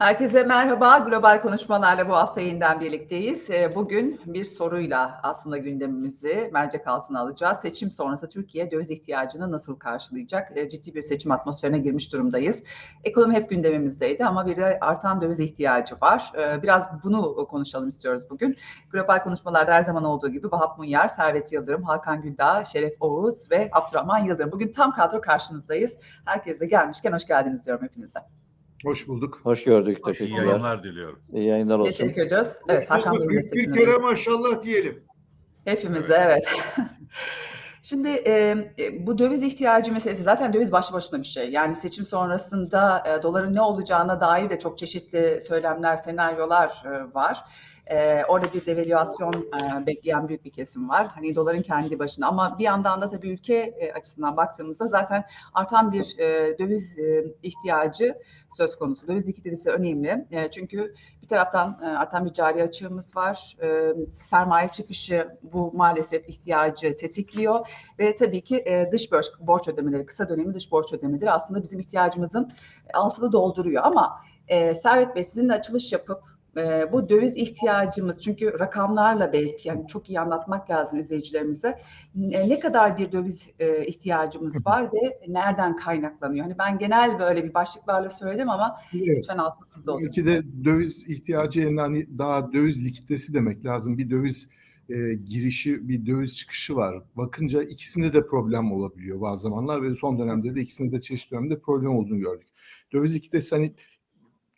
Herkese merhaba. Global konuşmalarla bu hafta yeniden birlikteyiz. Ee, bugün bir soruyla aslında gündemimizi mercek altına alacağız. Seçim sonrası Türkiye döviz ihtiyacını nasıl karşılayacak? Ee, ciddi bir seçim atmosferine girmiş durumdayız. Ekonomi hep gündemimizdeydi ama bir de artan döviz ihtiyacı var. Ee, biraz bunu konuşalım istiyoruz bugün. Global konuşmalarda her zaman olduğu gibi Vahap Munyar, Servet Yıldırım, Hakan Güldağ, Şeref Oğuz ve Abdurrahman Yıldırım. Bugün tam kadro karşınızdayız. Herkese gelmişken hoş geldiniz diyorum hepinize. Hoş bulduk. Hoş gördük. Hoş Teşekkürler. İyi, yayınlar diliyorum. yayınlar olsun. Teşekkür ediyoruz. Evet Hakan Bey'in de Bir sesini kere duyduk. maşallah diyelim. Hepimize evet. Şimdi e, e, bu döviz ihtiyacı meselesi zaten döviz başlı başına bir şey. Yani seçim sonrasında e, doların ne olacağına dair de çok çeşitli söylemler, senaryolar e, var. E, orada bir devalüasyon e, bekleyen büyük bir kesim var. Hani doların kendi başına ama bir yandan da tabii ülke e, açısından baktığımızda zaten artan bir e, döviz e, ihtiyacı söz konusu. Döviz likiditesi önemli. E, çünkü bir taraftan e, artan bir cari açığımız var. E, sermaye çıkışı bu maalesef ihtiyacı tetikliyor ve tabii ki e, dış borç, borç ödemeleri, kısa dönemi dış borç ödemeleri aslında bizim ihtiyacımızın altını dolduruyor. Ama e, Servet Bey sizinle açılış yapıp e, bu döviz ihtiyacımız çünkü rakamlarla belki yani çok iyi anlatmak lazım izleyicilerimize ne, ne kadar bir döviz e, ihtiyacımız var ve nereden kaynaklanıyor? Hani ben genel böyle bir başlıklarla söyledim ama Evet. lütfen altını sizde olsun. Belki de döviz ihtiyacı yerine hani daha döviz likiditesi demek lazım. Bir döviz e, girişi, bir döviz çıkışı var. Bakınca ikisinde de problem olabiliyor bazı zamanlar ve son dönemde de ikisinde de çeşitli dönemde problem olduğunu gördük. Döviz likiditesi hani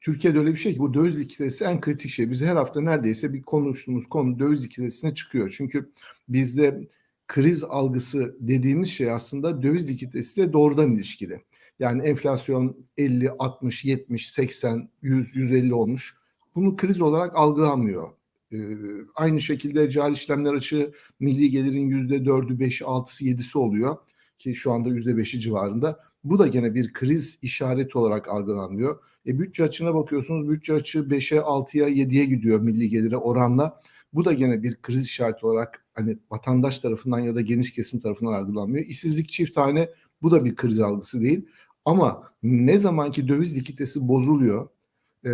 Türkiye'de öyle bir şey ki bu döviz likiditesi en kritik şey. Biz her hafta neredeyse bir konuştuğumuz konu döviz likiditesine çıkıyor. Çünkü bizde kriz algısı dediğimiz şey aslında döviz likiditesiyle doğrudan ilişkili. Yani enflasyon 50, 60, 70, 80, 100, 150 olmuş. Bunu kriz olarak algılanmıyor. Ee, aynı şekilde cari işlemler açığı milli gelirin yüzde dördü, beşi, altısı, yedisi oluyor ki şu anda yüzde beşi civarında. Bu da gene bir kriz işareti olarak algılanmıyor. E, bütçe açığına bakıyorsunuz bütçe açığı 5'e 6'ya 7'ye gidiyor milli gelire oranla. Bu da gene bir kriz işareti olarak hani vatandaş tarafından ya da geniş kesim tarafından algılanmıyor. İşsizlik çift tane bu da bir kriz algısı değil. Ama ne zamanki döviz likiditesi bozuluyor, e,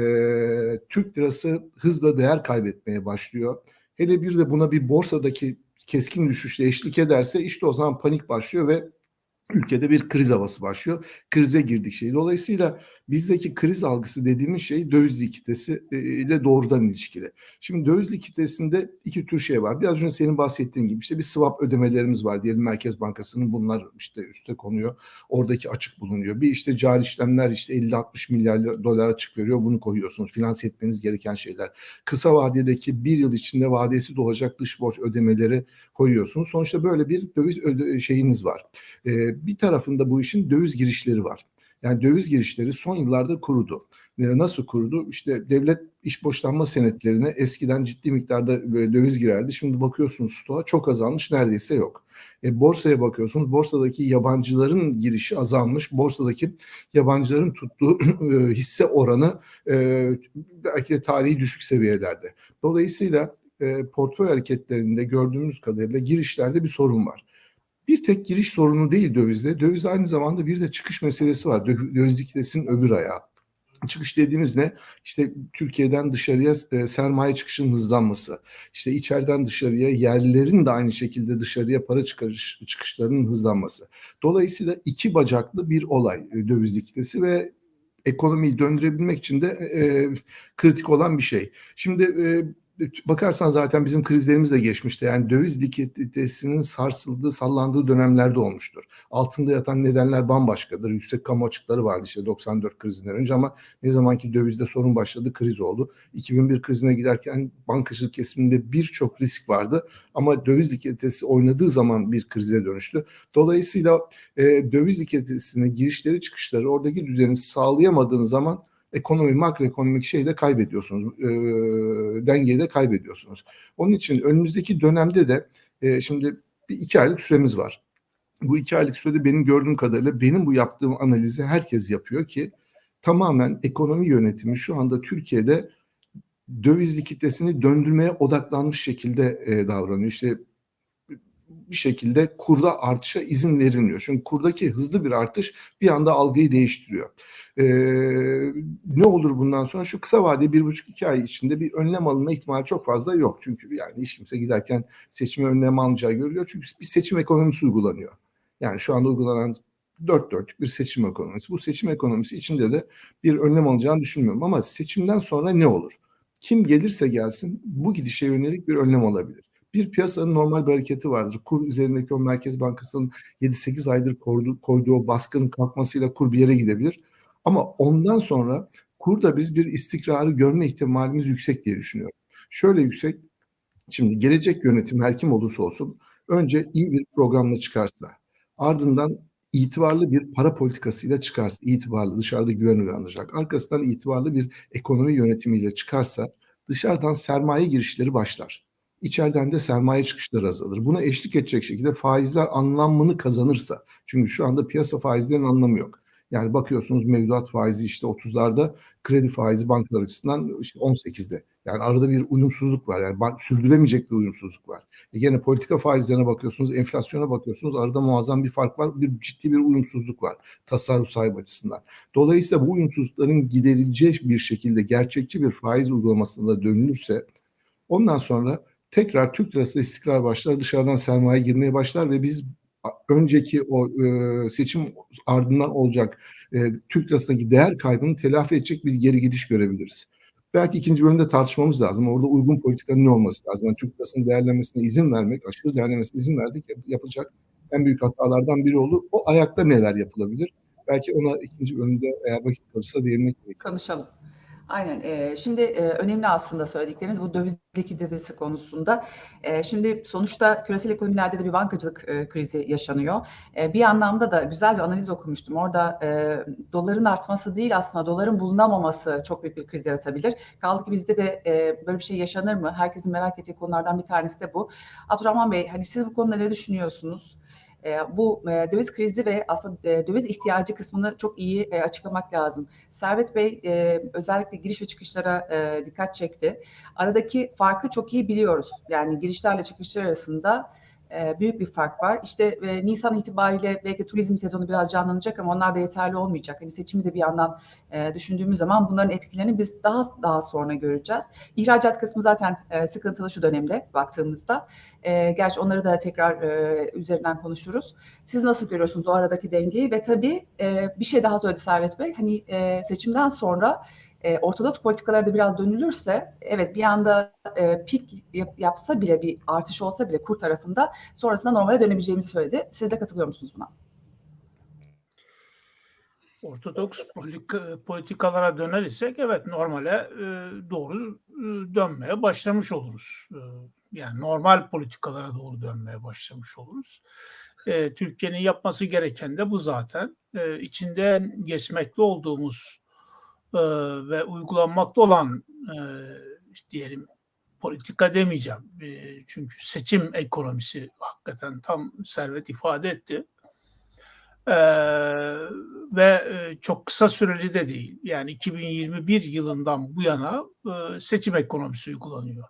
Türk lirası hızla değer kaybetmeye başlıyor. Hele bir de buna bir borsadaki keskin düşüşle eşlik ederse işte o zaman panik başlıyor ve ülkede bir kriz havası başlıyor. Krize girdik şey. Dolayısıyla bizdeki kriz algısı dediğimiz şey döviz likiditesi e, ile doğrudan ilişkili. Şimdi döviz likiditesinde iki tür şey var. Biraz önce senin bahsettiğin gibi işte bir swap ödemelerimiz var diyelim Merkez Bankası'nın bunlar işte üste konuyor. Oradaki açık bulunuyor. Bir işte cari işlemler işte 50-60 milyar dolar açık veriyor. Bunu koyuyorsunuz. Finanse etmeniz gereken şeyler. Kısa vadedeki bir yıl içinde vadesi dolacak dış borç ödemeleri koyuyorsunuz. Sonuçta böyle bir döviz şeyiniz var. Ee, bir tarafında bu işin döviz girişleri var. Yani döviz girişleri son yıllarda kurudu. Ee, Nasıl kurudu? İşte devlet iş borçlanma senetlerine eskiden ciddi miktarda böyle döviz girerdi. Şimdi bakıyorsunuz stoğa çok azalmış neredeyse yok. E, borsaya bakıyorsunuz borsadaki yabancıların girişi azalmış. Borsadaki yabancıların tuttuğu e, hisse oranı e, belki de tarihi düşük seviyelerde. Dolayısıyla e, portföy hareketlerinde gördüğümüz kadarıyla girişlerde bir sorun var. Bir tek giriş sorunu değil dövizde. Döviz aynı zamanda bir de çıkış meselesi var. Dö- Döviz likiditesinin öbür ayağı. Çıkış dediğimiz ne? İşte Türkiye'den dışarıya e, sermaye çıkışının hızlanması. İşte içeriden dışarıya yerlilerin de aynı şekilde dışarıya para çıkarış, çıkışlarının hızlanması. Dolayısıyla iki bacaklı bir olay e, döviz likiditesi ve ekonomiyi döndürebilmek için de e, kritik olan bir şey. Şimdi e, bakarsan zaten bizim krizlerimiz de geçmişti. Yani döviz likiditesinin sarsıldığı, sallandığı dönemlerde olmuştur. Altında yatan nedenler bambaşkadır. Yüksek kamu açıkları vardı işte 94 krizinden önce ama ne zamanki dövizde sorun başladı kriz oldu. 2001 krizine giderken bankacılık kesiminde birçok risk vardı ama döviz likiditesi oynadığı zaman bir krize dönüştü. Dolayısıyla e, döviz likiditesine girişleri çıkışları oradaki düzeni sağlayamadığınız zaman ekonomi makroekonomik şeyi de kaybediyorsunuz. E, dengeyi de kaybediyorsunuz. Onun için önümüzdeki dönemde de e, şimdi bir iki aylık süremiz var. Bu iki aylık sürede benim gördüğüm kadarıyla benim bu yaptığım analizi herkes yapıyor ki tamamen ekonomi yönetimi şu anda Türkiye'de döviz likiditesini döndürmeye odaklanmış şekilde e, davranıyor. İşte bir şekilde kurda artışa izin verilmiyor. Çünkü kurdaki hızlı bir artış bir anda algıyı değiştiriyor. Ee, ne olur bundan sonra? Şu kısa vadeli bir buçuk iki ay içinde bir önlem alınma ihtimali çok fazla yok. Çünkü yani hiç kimse giderken seçime önlem almayacağı görülüyor. Çünkü bir seçim ekonomisi uygulanıyor. Yani şu anda uygulanan dört dörtlük bir seçim ekonomisi. Bu seçim ekonomisi içinde de bir önlem alacağını düşünmüyorum. Ama seçimden sonra ne olur? Kim gelirse gelsin bu gidişe yönelik bir önlem alabilir. Bir piyasanın normal bir hareketi vardır. Kur üzerindeki o Merkez Bankası'nın 7-8 aydır koyduğu, koyduğu o kalkmasıyla kur bir yere gidebilir. Ama ondan sonra kurda biz bir istikrarı görme ihtimalimiz yüksek diye düşünüyorum. Şöyle yüksek, şimdi gelecek yönetim her kim olursa olsun önce iyi bir programla çıkarsa, ardından itibarlı bir para politikasıyla çıkarsa, itibarlı dışarıda güven uyandıracak, arkasından itibarlı bir ekonomi yönetimiyle çıkarsa dışarıdan sermaye girişleri başlar. İçeriden de sermaye çıkışları azalır. Buna eşlik edecek şekilde faizler anlamını kazanırsa, çünkü şu anda piyasa faizlerinin anlamı yok. Yani bakıyorsunuz mevduat faizi işte 30'larda, kredi faizi bankalar açısından işte 18'de. Yani arada bir uyumsuzluk var. Yani sürdüremeyecek bir uyumsuzluk var. E gene politika faizlerine bakıyorsunuz, enflasyona bakıyorsunuz. Arada muazzam bir fark var. Bir ciddi bir uyumsuzluk var tasarruf sahibi açısından. Dolayısıyla bu uyumsuzlukların giderileceği bir şekilde gerçekçi bir faiz uygulamasında dönülürse ondan sonra tekrar Türk lirası istikrar başlar, dışarıdan sermaye girmeye başlar ve biz önceki o e, seçim ardından olacak e, Türk lirasındaki değer kaybını telafi edecek bir geri gidiş görebiliriz. Belki ikinci bölümde tartışmamız lazım. Orada uygun politikanın ne olması lazım? Yani Türk lirasının değerlenmesine izin vermek, aşırı değerlenmesine izin verdik. Yapılacak en büyük hatalardan biri oldu. O ayakta neler yapılabilir? Belki ona ikinci bölümde eğer vakit kalırsa değinmek gerekiyor. Konuşalım. Aynen. E, şimdi e, önemli aslında söyledikleriniz bu döviz likiditesi konusunda. E, şimdi sonuçta küresel ekonomilerde de bir bankacılık e, krizi yaşanıyor. E, bir anlamda da güzel bir analiz okumuştum. Orada e, doların artması değil aslında doların bulunamaması çok büyük bir kriz yaratabilir. Kaldı ki bizde de e, böyle bir şey yaşanır mı? Herkesin merak ettiği konulardan bir tanesi de bu. Abdurrahman Bey hani siz bu konuda ne düşünüyorsunuz? Bu döviz krizi ve aslında döviz ihtiyacı kısmını çok iyi açıklamak lazım. Servet Bey özellikle giriş ve çıkışlara dikkat çekti. Aradaki farkı çok iyi biliyoruz. Yani girişlerle çıkışlar arasında büyük bir fark var. İşte Nisan itibariyle belki turizm sezonu biraz canlanacak ama onlar da yeterli olmayacak. Hani seçimi de bir yandan düşündüğümüz zaman bunların etkilerini biz daha daha sonra göreceğiz. İhracat kısmı zaten sıkıntılı şu dönemde baktığımızda. gerçi onları da tekrar üzerinden konuşuruz. Siz nasıl görüyorsunuz o aradaki dengeyi ve tabii bir şey daha söyledi Servet Bey. Hani seçimden sonra e, ortodoks politikalara da biraz dönülürse evet bir anda e, pik yap, yapsa bile bir artış olsa bile kur tarafında sonrasında normale dönebileceğimizi söyledi. Siz de katılıyor musunuz buna? Ortodoks politikalara döner isek evet normale e, doğru e, dönmeye başlamış oluruz. E, yani normal politikalara doğru dönmeye başlamış oluruz. E, Türkiye'nin yapması gereken de bu zaten. E, içinden geçmekte olduğumuz e, ve uygulanmakta olan e, işte diyelim politika demeyeceğim. E, çünkü seçim ekonomisi hakikaten tam servet ifade etti. E, ve çok kısa süreli de değil. Yani 2021 yılından bu yana e, seçim ekonomisi uygulanıyor.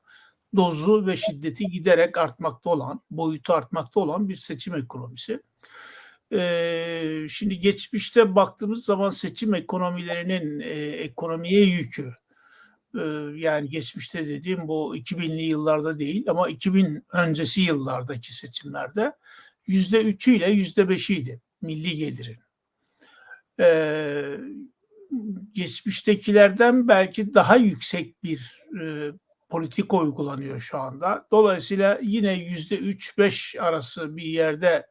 Dozu ve şiddeti giderek artmakta olan, boyutu artmakta olan bir seçim ekonomisi. Ee, şimdi geçmişte baktığımız zaman seçim ekonomilerinin e, ekonomiye yükü e, yani geçmişte dediğim bu 2000'li yıllarda değil ama 2000 öncesi yıllardaki seçimlerde yüzde üçüyle yüzde beşiydi milli gelirin. Ee, geçmiştekilerden belki daha yüksek bir e, politika uygulanıyor şu anda. Dolayısıyla yine yüzde üç beş arası bir yerde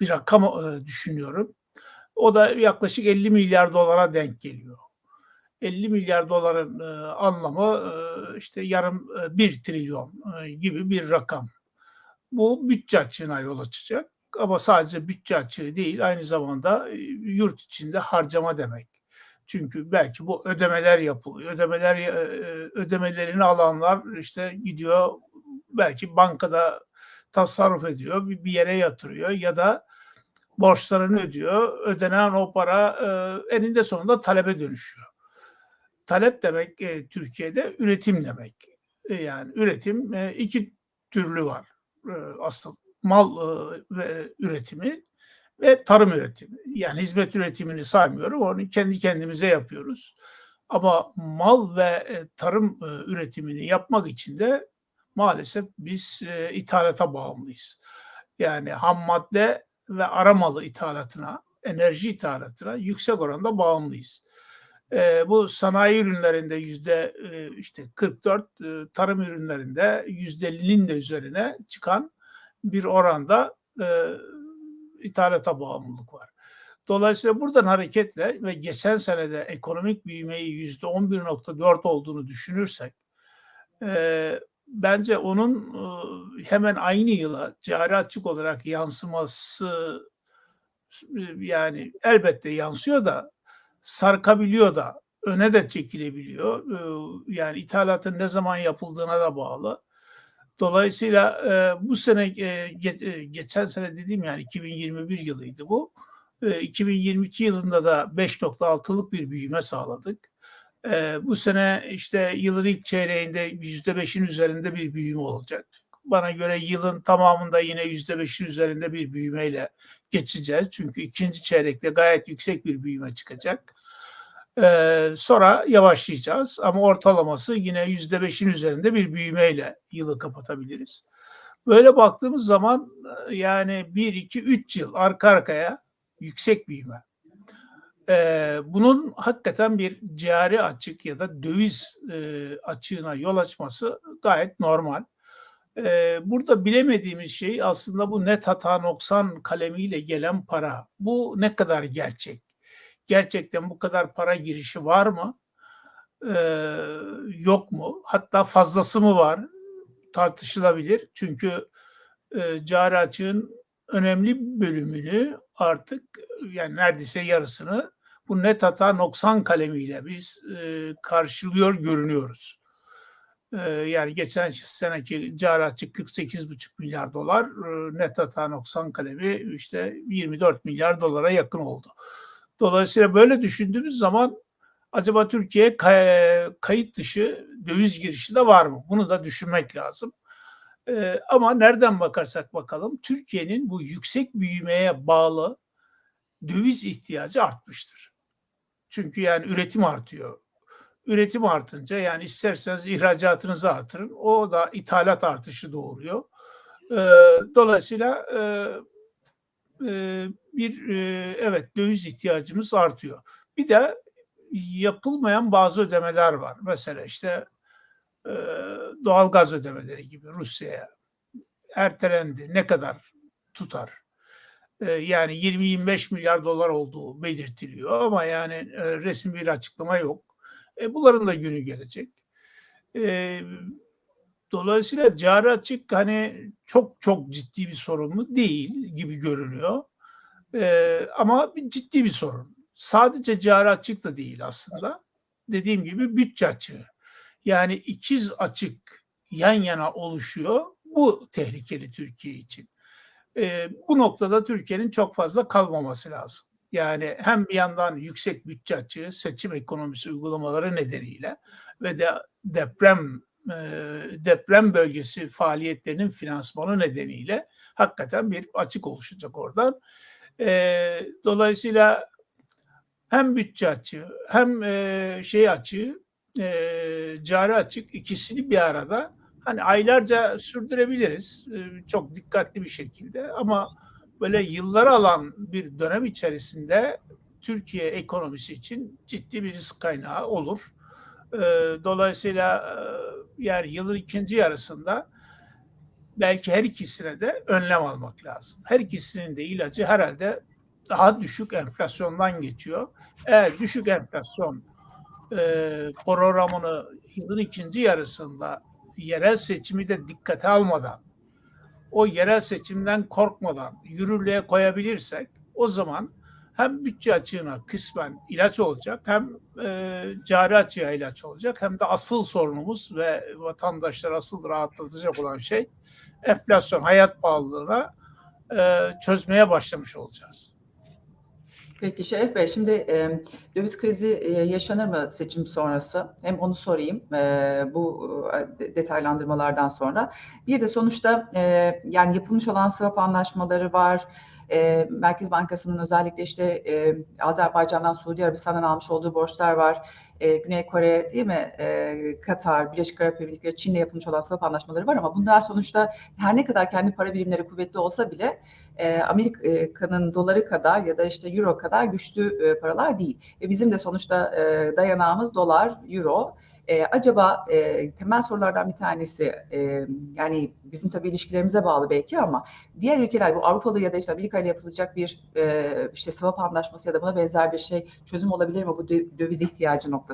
bir rakam e, düşünüyorum. O da yaklaşık 50 milyar dolara denk geliyor. 50 milyar doların e, anlamı e, işte yarım e, 1 trilyon gibi bir rakam. Bu bütçe açığına yol açacak. Ama sadece bütçe açığı değil aynı zamanda yurt içinde harcama demek. Çünkü belki bu ödemeler yapılıyor. Ödemeler ödemelerini alanlar işte gidiyor belki bankada tasarruf ediyor, bir yere yatırıyor ya da borçlarını ödüyor. Ödenen o para e, eninde sonunda talebe dönüşüyor. Talep demek e, Türkiye'de üretim demek. E, yani üretim e, iki türlü var. E, asıl mal e, ve üretimi ve tarım üretimi. Yani hizmet üretimini saymıyorum. Onu kendi kendimize yapıyoruz. Ama mal ve e, tarım e, üretimini yapmak için de maalesef biz e, ithalata bağımlıyız. Yani ham madde ve ara malı ithalatına, enerji ithalatına yüksek oranda bağımlıyız. E, bu sanayi ürünlerinde yüzde e, işte 44, e, tarım ürünlerinde yüzde 50'nin de üzerine çıkan bir oranda e, ithalata bağımlılık var. Dolayısıyla buradan hareketle ve geçen senede ekonomik büyümeyi yüzde 11.4 olduğunu düşünürsek e, bence onun e, hemen aynı yıla cari açık olarak yansıması e, yani elbette yansıyor da sarkabiliyor da öne de çekilebiliyor. E, yani ithalatın ne zaman yapıldığına da bağlı. Dolayısıyla bu sene ge, geçen sene dediğim yani 2021 yılıydı bu. E, 2022 yılında da 5.6'lık bir büyüme sağladık. E, bu sene işte yılın ilk çeyreğinde %5'in üzerinde bir büyüme olacak. Bana göre yılın tamamında yine %5'in üzerinde bir büyümeyle geçeceğiz. Çünkü ikinci çeyrekte gayet yüksek bir büyüme çıkacak. Ee, sonra yavaşlayacağız ama ortalaması yine yüzde beşin üzerinde bir büyümeyle yılı kapatabiliriz. Böyle baktığımız zaman yani bir, iki, üç yıl arka arkaya yüksek büyüme. Ee, bunun hakikaten bir cari açık ya da döviz e, açığına yol açması gayet normal. Ee, burada bilemediğimiz şey aslında bu net hata noksan kalemiyle gelen para. Bu ne kadar gerçek? gerçekten bu kadar para girişi var mı? Ee, yok mu? Hatta fazlası mı var? Tartışılabilir. Çünkü e, cari açığın önemli bölümünü artık yani neredeyse yarısını bu net hata noksan kalemiyle biz e, karşılıyor görünüyoruz. E, yani geçen seneki cari açık 48,5 milyar dolar, e, net hata noksan kalemi işte 24 milyar dolara yakın oldu. Dolayısıyla böyle düşündüğümüz zaman acaba Türkiye kayıt dışı döviz girişi de var mı? Bunu da düşünmek lazım. Ee, ama nereden bakarsak bakalım Türkiye'nin bu yüksek büyümeye bağlı döviz ihtiyacı artmıştır. Çünkü yani üretim artıyor. Üretim artınca yani isterseniz ihracatınızı artırın. O da ithalat artışı doğuruyor. Ee, dolayısıyla e, e, bir e, evet döviz ihtiyacımız artıyor. Bir de yapılmayan bazı ödemeler var. Mesela işte e, doğal gaz ödemeleri gibi Rusya'ya ertelendi. Ne kadar tutar? Yani 20-25 milyar dolar olduğu belirtiliyor ama yani resmi bir açıklama yok. E, bunların da günü gelecek. Dolayısıyla cari açık hani çok çok ciddi bir sorun mu değil gibi görünüyor. Ee, ama bir ciddi bir sorun. Sadece cari açık da değil aslında. Dediğim gibi bütçe açığı. Yani ikiz açık yan yana oluşuyor. Bu tehlikeli Türkiye için. Ee, bu noktada Türkiye'nin çok fazla kalmaması lazım. Yani hem bir yandan yüksek bütçe açığı, seçim ekonomisi uygulamaları nedeniyle ve de deprem deprem bölgesi faaliyetlerinin finansmanı nedeniyle hakikaten bir açık oluşacak oradan. dolayısıyla hem bütçe açığı hem şey açığı cari açık ikisini bir arada hani aylarca sürdürebiliriz çok dikkatli bir şekilde ama böyle yıllar alan bir dönem içerisinde Türkiye ekonomisi için ciddi bir risk kaynağı olur. Dolayısıyla yani yılın ikinci yarısında belki her ikisine de önlem almak lazım. Her ikisinin de ilacı herhalde daha düşük enflasyondan geçiyor. Eğer düşük enflasyon e, programını yılın ikinci yarısında yerel seçimi de dikkate almadan o yerel seçimden korkmadan yürürlüğe koyabilirsek o zaman hem bütçe açığına kısmen ilaç olacak hem e, cari açığa ilaç olacak hem de asıl sorunumuz ve vatandaşlar asıl rahatlatacak olan şey enflasyon, hayat pahalılığına e, çözmeye başlamış olacağız. Peki Şeref Bey, şimdi e, döviz krizi e, yaşanır mı seçim sonrası? Hem onu sorayım e, bu e, de- detaylandırmalardan sonra. Bir de sonuçta e, yani yapılmış olan swap anlaşmaları var. E, Merkez Bankası'nın özellikle işte e, Azerbaycan'dan Suudi Arabistan'dan almış olduğu borçlar var. E, Güney Kore değil mi? E, Katar, Birleşik Arap Emirlikleri, Çin'le yapılmış olan swap anlaşmaları var ama bunlar sonuçta her ne kadar kendi para birimleri kuvvetli olsa bile e, Amerika'nın doları kadar ya da işte euro kadar güçlü e, paralar değil. Ve bizim de sonuçta e, dayanağımız dolar, euro. E, acaba e, temel sorulardan bir tanesi e, yani bizim tabii ilişkilerimize bağlı belki ama diğer ülkeler bu Avrupalı ya da işte Amerika ile yapılacak bir e, işte swap anlaşması ya da buna benzer bir şey çözüm olabilir mi bu dö- döviz ihtiyacı noktasında?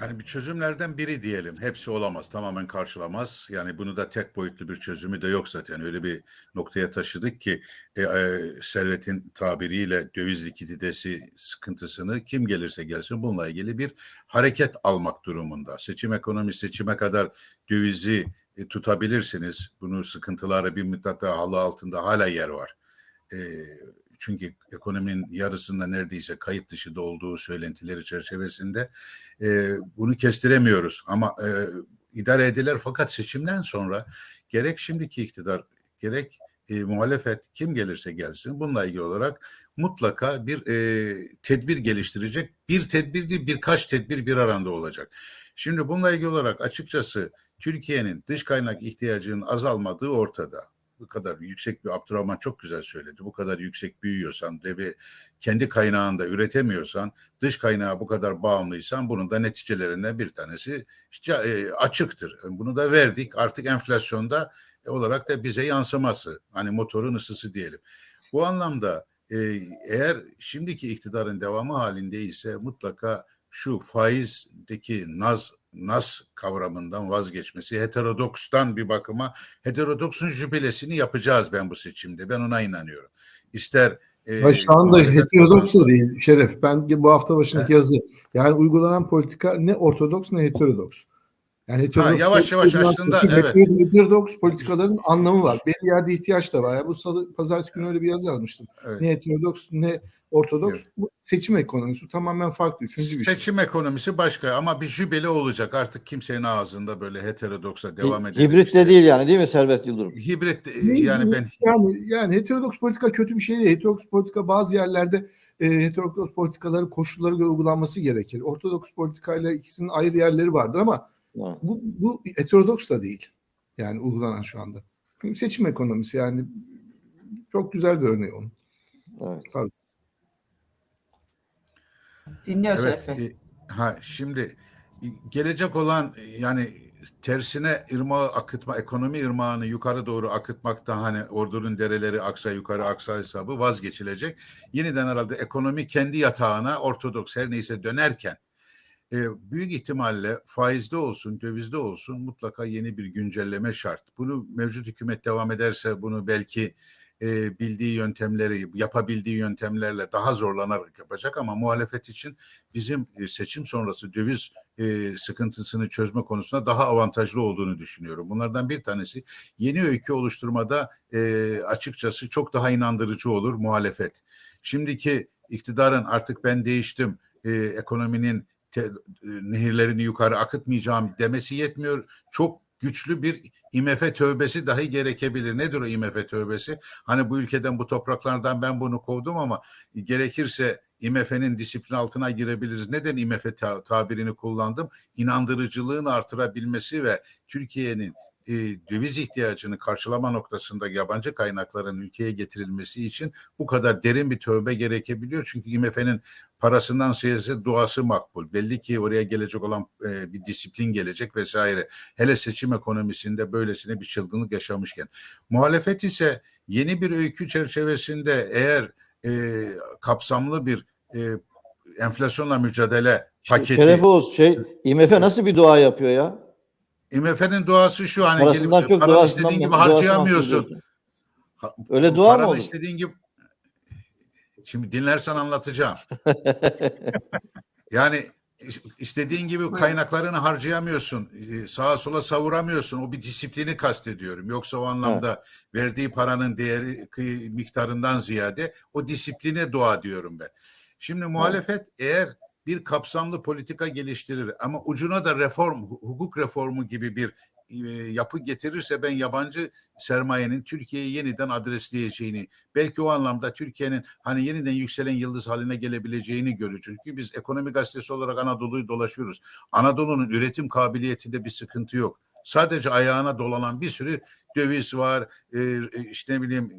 Yani bir çözümlerden biri diyelim. Hepsi olamaz, tamamen karşılamaz. Yani bunu da tek boyutlu bir çözümü de yok zaten. Öyle bir noktaya taşıdık ki e, e, servetin tabiriyle döviz likiditesi sıkıntısını kim gelirse gelsin bununla ilgili bir hareket almak durumunda. Seçim ekonomi seçime kadar dövizi e, tutabilirsiniz. Bunu sıkıntıları bir müddet daha halı altında hala yer var. E, çünkü ekonominin yarısında neredeyse kayıt dışı da olduğu söylentileri çerçevesinde e, bunu kestiremiyoruz ama e, idare edilir fakat seçimden sonra gerek şimdiki iktidar gerek e, muhalefet kim gelirse gelsin bununla ilgili olarak mutlaka bir e, tedbir geliştirecek. Bir tedbir değil birkaç tedbir bir aranda olacak. Şimdi bununla ilgili olarak açıkçası Türkiye'nin dış kaynak ihtiyacının azalmadığı ortada. Bu kadar yüksek bir Abdurrahman çok güzel söyledi. Bu kadar yüksek büyüyorsan ve kendi kaynağında üretemiyorsan dış kaynağa bu kadar bağımlıysan bunun da neticelerinden bir tanesi işte, açıktır. Bunu da verdik. Artık enflasyonda e, olarak da bize yansıması. Hani motorun ısısı diyelim. Bu anlamda e, eğer şimdiki iktidarın devamı halindeyse mutlaka şu faizdeki naz nas kavramından vazgeçmesi, heterodokstan bir bakıma heterodoksun jübilesini yapacağız ben bu seçimde. Ben ona inanıyorum. İster e, Ya şu anda heterodoks da değil Şeref. Ben bu hafta başındaki yazı. Yani uygulanan politika ne ortodoks ne heterodoks. Yani heterodoks yavaş yavaş politika, evet. Heterodoks politikaların anlamı var. Belli yerde ihtiyaç da var. Yani bu salı, pazartesi günü öyle bir yazı yazmıştım. Evet. Ne heterodoks ne ortodoks. Evet. Bu seçim ekonomisi. Tamamen farklı. Üçüncü bir şey. Seçim ekonomisi başka ama bir jübile olacak. Artık kimsenin ağzında böyle heterodoksa devam edelim. Hibrit işte. de değil yani değil mi Servet Yıldırım? Hibrit e, Ne- yani ben yani yani heterodoks politika kötü bir şey değil. Heterodoks politika bazı yerlerde e, heterodoks politikaları koşullara göre uygulanması gerekir. Ortodoks politikayla ikisinin ayrı yerleri vardır ama Bu, bu heterodoks da değil. Yani uygulanan şu anda. Seçim ekonomisi yani çok güzel bir örneği onun. Evet. Dinliyoruz evet Bey. e, ha şimdi e, gelecek olan e, yani tersine ırmağı akıtma ekonomi ırmağını yukarı doğru akıtmaktan hani ordunun dereleri aksa yukarı aksa hesabı vazgeçilecek. Yeniden herhalde ekonomi kendi yatağına ortodoks her neyse dönerken e, büyük ihtimalle faizde olsun, dövizde olsun mutlaka yeni bir güncelleme şart. Bunu mevcut hükümet devam ederse bunu belki e, bildiği yöntemleri, yapabildiği yöntemlerle daha zorlanarak yapacak ama muhalefet için bizim e, seçim sonrası döviz e, sıkıntısını çözme konusunda daha avantajlı olduğunu düşünüyorum. Bunlardan bir tanesi yeni öykü oluşturmada e, açıkçası çok daha inandırıcı olur muhalefet. Şimdiki iktidarın artık ben değiştim, e, ekonominin te, e, nehirlerini yukarı akıtmayacağım demesi yetmiyor. Çok güçlü bir IMF tövbesi dahi gerekebilir. Nedir o IMF tövbesi? Hani bu ülkeden bu topraklardan ben bunu kovdum ama gerekirse IMF'nin disiplin altına girebiliriz. Neden IMF ta- tabirini kullandım? İnandırıcılığın artırabilmesi ve Türkiye'nin e, döviz ihtiyacını karşılama noktasında yabancı kaynakların ülkeye getirilmesi için bu kadar derin bir tövbe gerekebiliyor. Çünkü IMF'nin parasından siyasi duası makbul. Belli ki oraya gelecek olan e, bir disiplin gelecek vesaire. Hele seçim ekonomisinde böylesine bir çılgınlık yaşamışken. Muhalefet ise yeni bir öykü çerçevesinde eğer e, kapsamlı bir e, enflasyonla mücadele paketi. Şeref Oğuz şey IMF nasıl bir dua yapıyor ya? IMF'nin duası şu hani Parasından gelip çok paranı istediğin gibi harcayamıyorsun. Öyle dua mı paranı olur? istediğin gibi Şimdi dinlersen anlatacağım. Yani istediğin gibi kaynaklarını harcayamıyorsun. e, Sağa sola savuramıyorsun. O bir disiplini kastediyorum. Yoksa o anlamda verdiği paranın değeri miktarından ziyade o disipline dua diyorum ben. Şimdi muhalefet eğer bir kapsamlı politika geliştirir ama ucuna da reform, hu- hukuk reformu gibi bir e, yapı getirirse ben yabancı sermayenin Türkiye'yi yeniden adresleyeceğini, belki o anlamda Türkiye'nin hani yeniden yükselen yıldız haline gelebileceğini görüyor. Çünkü biz ekonomi gazetesi olarak Anadolu'yu dolaşıyoruz. Anadolu'nun üretim kabiliyetinde bir sıkıntı yok. Sadece ayağına dolanan bir sürü döviz var, e, işte ne bileyim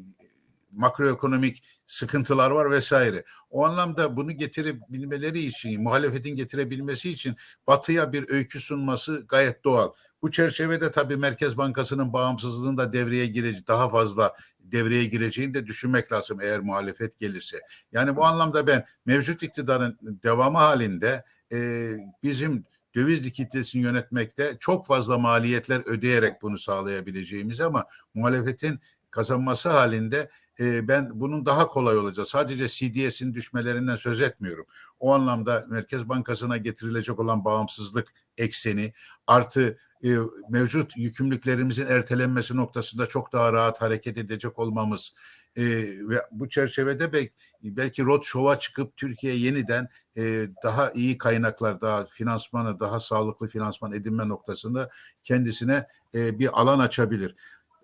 makroekonomik sıkıntılar var vesaire. O anlamda bunu getirebilmeleri için, muhalefetin getirebilmesi için batıya bir öykü sunması gayet doğal. Bu çerçevede tabii Merkez Bankası'nın bağımsızlığının da devreye gireceği, daha fazla devreye gireceğini de düşünmek lazım eğer muhalefet gelirse. Yani bu anlamda ben mevcut iktidarın devamı halinde e, bizim döviz likiditesini yönetmekte çok fazla maliyetler ödeyerek bunu sağlayabileceğimiz ama muhalefetin kazanması halinde e, ben bunun daha kolay olacağı sadece CDS'in düşmelerinden söz etmiyorum. O anlamda Merkez Bankası'na getirilecek olan bağımsızlık ekseni artı e, mevcut yükümlülüklerimizin ertelenmesi noktasında çok daha rahat hareket edecek olmamız e, ve bu çerçevede belki, belki road show'a çıkıp Türkiye yeniden e, daha iyi kaynaklar, daha finansmanı, daha sağlıklı finansman edinme noktasında kendisine e, bir alan açabilir.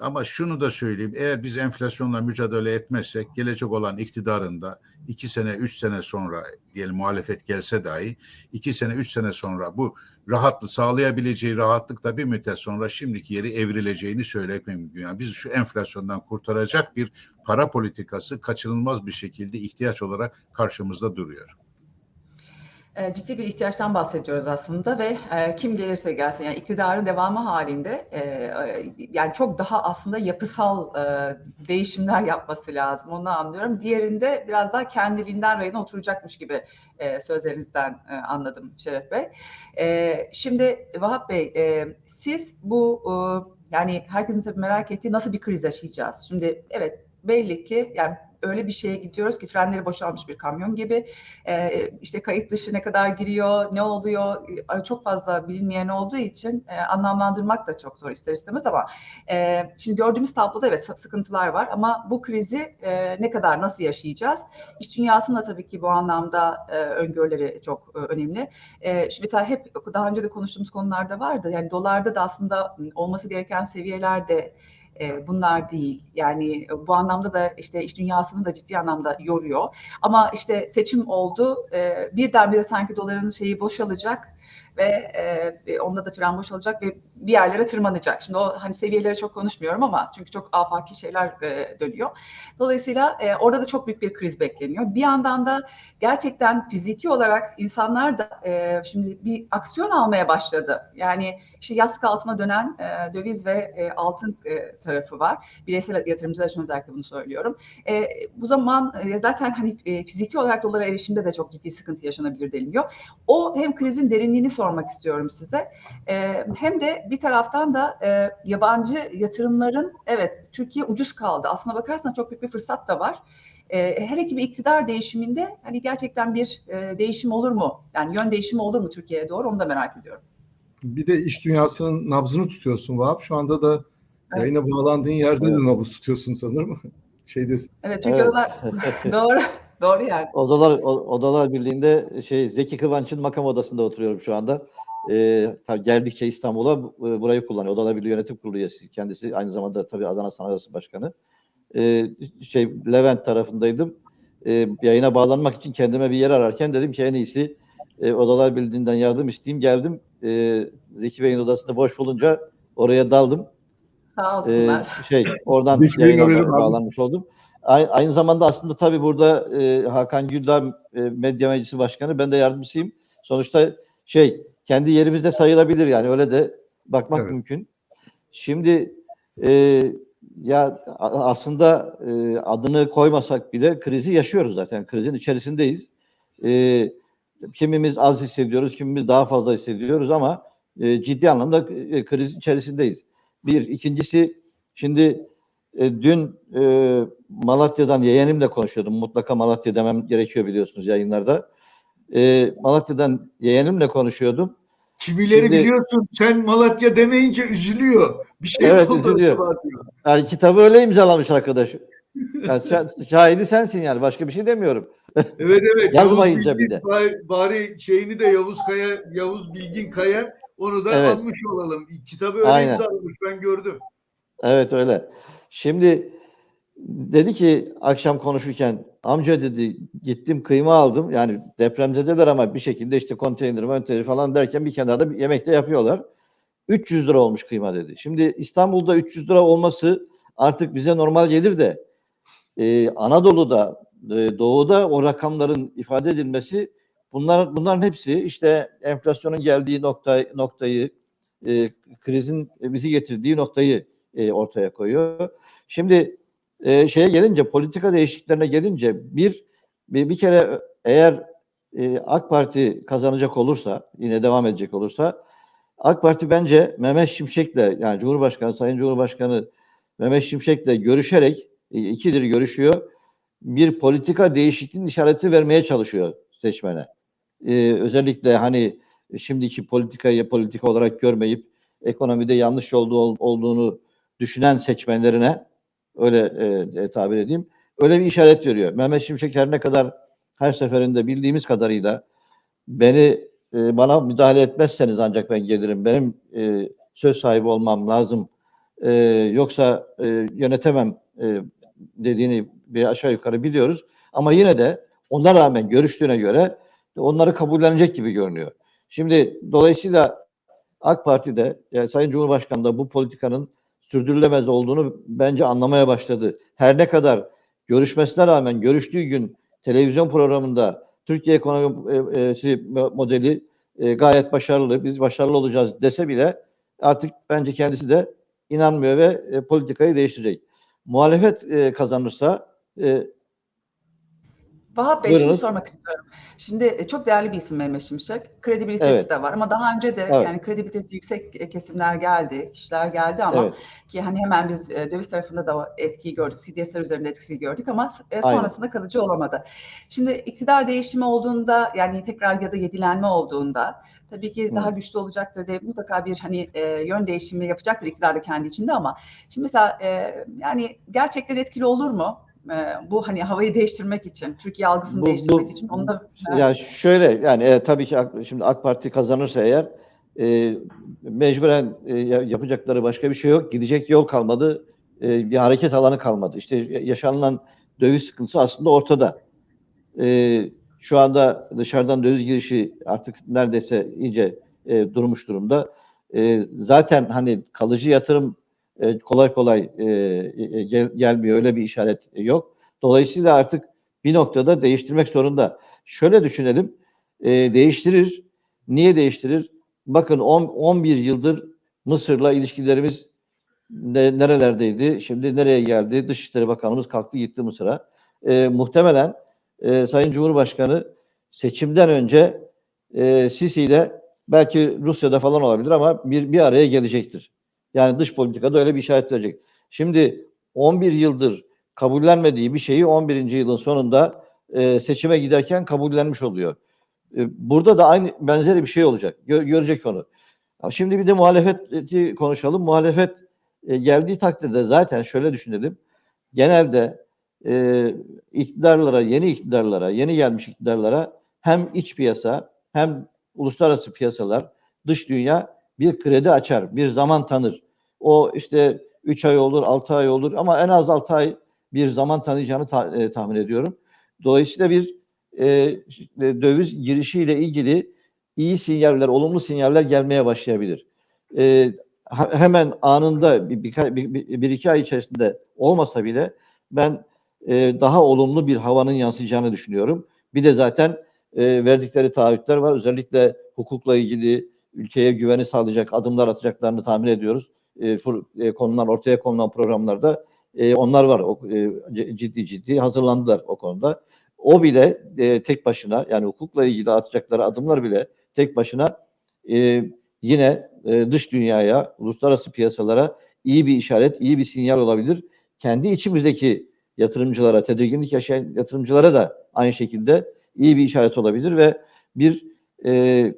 Ama şunu da söyleyeyim, eğer biz enflasyonla mücadele etmezsek gelecek olan iktidarında iki sene, üç sene sonra diyelim muhalefet gelse dahi iki sene, üç sene sonra bu rahatlı sağlayabileceği rahatlıkla bir müddet sonra şimdiki yeri evrileceğini söylemek mümkün. Yani biz şu enflasyondan kurtaracak bir para politikası kaçınılmaz bir şekilde ihtiyaç olarak karşımızda duruyor. E, ciddi bir ihtiyaçtan bahsediyoruz aslında ve e, kim gelirse gelsin yani iktidarın devamı halinde e, yani çok daha aslında yapısal değişimler yapması lazım onu anlıyorum. Diğerinde biraz daha kendiliğinden rayına oturacakmış gibi sözlerinizden anladım Şeref Bey. Şimdi Vahap Bey siz bu yani herkesin tabii merak ettiği nasıl bir kriz yaşayacağız? Şimdi evet belli ki yani öyle bir şeye gidiyoruz ki frenleri boşalmış bir kamyon gibi. Ee, işte kayıt dışı ne kadar giriyor, ne oluyor e, çok fazla bilinmeyen olduğu için e, anlamlandırmak da çok zor ister istemez ama e, şimdi gördüğümüz tabloda evet sı- sıkıntılar var ama bu krizi e, ne kadar nasıl yaşayacağız? İş dünyasında tabii ki bu anlamda e, öngörüleri çok e, önemli. E, şimdi mesela hep daha önce de konuştuğumuz konularda vardı. Yani dolarda da aslında olması gereken seviyelerde e, bunlar değil. Yani e, bu anlamda da işte iş dünyasını da ciddi anlamda yoruyor. Ama işte seçim oldu. E, birdenbire sanki doların şeyi boşalacak ve e, onda da fren boşalacak ve bir yerlere tırmanacak. Şimdi o hani seviyeleri çok konuşmuyorum ama çünkü çok afaki şeyler e, dönüyor. Dolayısıyla e, orada da çok büyük bir kriz bekleniyor. Bir yandan da gerçekten fiziki olarak insanlar da e, şimdi bir aksiyon almaya başladı. Yani işte yastık altına dönen e, döviz ve e, altın e, tarafı var. Bireysel yatırımcılar için özellikle bunu söylüyorum. E, bu zaman e, zaten hani e, fiziki olarak dolara erişimde de çok ciddi sıkıntı yaşanabilir deniliyor. O hem krizin derinliğini sormak istiyorum size. E, hem de bir taraftan da e, yabancı yatırımların evet Türkiye ucuz kaldı. Aslına bakarsan çok büyük bir fırsat da var. E, hele ki bir iktidar değişiminde hani gerçekten bir e, değişim olur mu? Yani yön değişimi olur mu Türkiye'ye doğru onu da merak ediyorum. Bir de iş dünyasının nabzını tutuyorsun Vahap. Şu anda da Evet. yayına bağlandığın yerde de nabız tutuyorsun sanırım. Şeydesin. Evet çünkü Evet. onlar doğru doğru yer. Odalar Odalar Birliği'nde şey Zeki Kıvanç'ın makam odasında oturuyorum şu anda. Ee, tabii geldikçe İstanbul'a bu- e, burayı kullanıyor. Odalar Birliği Yönetim Kurulu üyesi kendisi. Aynı zamanda tabii Adana Sanayi Odası Başkanı. Ee, şey Levent tarafındaydım. Ee, yayına bağlanmak için kendime bir yer ararken dedim ki en iyisi e, Odalar Birliği'nden yardım isteyeyim. Geldim. Ee, Zeki Bey'in odasında boş bulunca oraya daldım. Sağ Ee, olsunlar. şey oradan yayına bağlanmış oldum. Ay- Aynı zamanda aslında tabii burada e, Hakan Güldağ e, Medya Meclisi Başkanı ben de yardımcısıyım. Sonuçta şey kendi yerimizde sayılabilir yani öyle de bakmak Evet. mümkün. Şimdi e, ya aslında e, adını koymasak bile krizi yaşıyoruz zaten. Krizin içerisindeyiz. E, kimimiz az hissediyoruz, kimimiz daha fazla hissediyoruz ama e, ciddi anlamda e, kriz içerisindeyiz. Bir. ikincisi şimdi e, dün e, Malatya'dan yeğenimle konuşuyordum. Mutlaka Malatya demem gerekiyor biliyorsunuz yayınlarda. e, Malatya'dan yeğenimle konuşuyordum. Kimileri Şimdi- biliyorsun sen Malatya demeyince üzülüyor. Bir şey Evet, oldu üzülüyor. Yani kitabı öyle imzalamış arkadaş. Yani şa- şahidi sensin yani başka bir şey demiyorum. Evet evet. Yazmayınca Yavuz bir de. Bilgin, Bari, bari şeyini de Yavuz Kaya, Yavuz Bilgin Kaya onu da Evet. almış olalım. Kitabı öyle Aynen. imzalamış ben gördüm. Evet öyle. Şimdi dedi ki akşam konuşurken amca dedi gittim kıyma aldım. Yani depremzedeler ama bir şekilde işte konteyner konteyner falan derken bir kenarda bir yemek de yapıyorlar. 300 lira olmuş kıyma dedi. Şimdi İstanbul'da 300 lira olması artık bize normal gelir de e, Anadolu'da, e, Doğu'da o rakamların ifade edilmesi bunlar bunların hepsi işte enflasyonun geldiği nokta noktayı, e, krizin bizi getirdiği noktayı e, ortaya koyuyor. Şimdi e, şeye gelince politika değişikliklerine gelince bir bir, bir kere eğer e, AK Parti kazanacak olursa yine devam edecek olursa AK Parti bence Mehmet Şimşek'le yani Cumhurbaşkanı Sayın Cumhurbaşkanı Mehmet Şimşek'le görüşerek e, ikidir görüşüyor. Bir politika değişikliğinin işareti vermeye çalışıyor seçmene. E, özellikle hani şimdiki politikayı politika olarak görmeyip ekonomide yanlış olduğu, olduğunu düşünen seçmenlerine öyle e, e, tabir edeyim. Öyle bir işaret veriyor. Mehmet Şimşek her ne kadar her seferinde bildiğimiz kadarıyla beni e, bana müdahale etmezseniz ancak ben gelirim. Benim e, söz sahibi olmam lazım. E, yoksa e, yönetemem e, dediğini bir aşağı yukarı biliyoruz. Ama yine de ona rağmen görüştüğüne göre onları kabullenecek gibi görünüyor. Şimdi dolayısıyla AK Parti'de yani Sayın Cumhurbaşkanı da bu politikanın sürdürülemez olduğunu bence anlamaya başladı. Her ne kadar görüşmesine rağmen görüştüğü gün televizyon programında Türkiye ekonomi e, e, şey, modeli e, gayet başarılı, biz başarılı olacağız dese bile artık bence kendisi de inanmıyor ve politikayı değiştirecek. Muhalefet kazanırsa e, Vahap Bey şunu sormak istiyorum. Şimdi e, çok değerli bir isim Mehmet Şimşek. Kredibilitesi Evet. de var ama daha önce de Evet. yani kredibilitesi yüksek e, kesimler geldi, kişiler geldi ama evet, ki hani hemen biz e, döviz tarafında da etkiyi gördük, CDS'ler üzerinde etkisini gördük ama e, Aynen. sonrasında kalıcı olamadı. Şimdi iktidar değişimi olduğunda yani tekrar ya da yedilenme olduğunda tabii ki Hı. daha güçlü olacaktır ve mutlaka bir hani e, yön değişimi yapacaktır iktidar da kendi içinde ama şimdi mesela e, yani gerçekten etkili olur mu? E, bu hani havayı değiştirmek için, Türkiye algısını Bu- değiştirmek bu- için onu da Ya şöyle yani e, tabii ki şimdi AK Parti kazanırsa eğer e, mecburen e, ya- yapacakları başka bir şey yok. Gidecek yol kalmadı. e, bir hareket alanı kalmadı. İşte yaşanılan döviz sıkıntısı aslında ortada. E, şu anda dışarıdan döviz girişi artık neredeyse iyice e, durmuş durumda. E, zaten hani kalıcı yatırım e, kolay kolay e, e, gel- gelmiyor. Öyle bir işaret yok. Dolayısıyla artık bir noktada değiştirmek zorunda. Şöyle düşünelim. değiştirir. Niye değiştirir? Bakın 10 11 yıldır Mısır'la ilişkilerimiz ne, nerelerdeydi? Şimdi nereye geldi? Dışişleri Bakanımız kalktı gitti Mısır'a. E, muhtemelen e, Sayın Cumhurbaşkanı seçimden önce e, Sisi belki Rusya'da falan olabilir ama bir, bir araya gelecektir. Yani dış politikada öyle bir işaret verecek. Şimdi 11 yıldır kabullenmediği bir şeyi 11. yılın sonunda e, seçime giderken kabullenmiş oluyor. E, burada da aynı benzeri bir şey olacak. Gö- görecek onu. Şimdi bir de muhalefeti konuşalım. Muhalefet e, geldiği takdirde zaten şöyle düşünelim. Genelde e, iktidarlara, yeni iktidarlara, yeni gelmiş iktidarlara hem iç piyasa hem uluslararası piyasalar, dış dünya bir kredi açar, bir zaman tanır. O işte 3 ay olur, 6 ay olur ama en az 6 ay bir zaman tanıyacağını ta- e, tahmin ediyorum. Dolayısıyla bir e, döviz girişiyle ilgili iyi sinyaller, olumlu sinyaller gelmeye başlayabilir. E, hemen anında bir, bir, bir, bir iki ay içerisinde olmasa bile ben e, daha olumlu bir havanın yansıyacağını düşünüyorum. Bir de zaten e, verdikleri taahhütler var. Özellikle hukukla ilgili ülkeye güveni sağlayacak adımlar atacaklarını tahmin ediyoruz. E, pro- e, ortaya konulan programlarda e, onlar var. O, e, ciddi ciddi hazırlandılar o konuda. O bile e, tek başına yani hukukla ilgili atacakları adımlar bile tek başına e, yine e, dış dünyaya, uluslararası piyasalara iyi bir işaret, iyi bir sinyal olabilir. Kendi içimizdeki yatırımcılara, tedirginlik yaşayan yatırımcılara da aynı şekilde iyi bir işaret olabilir ve bir e,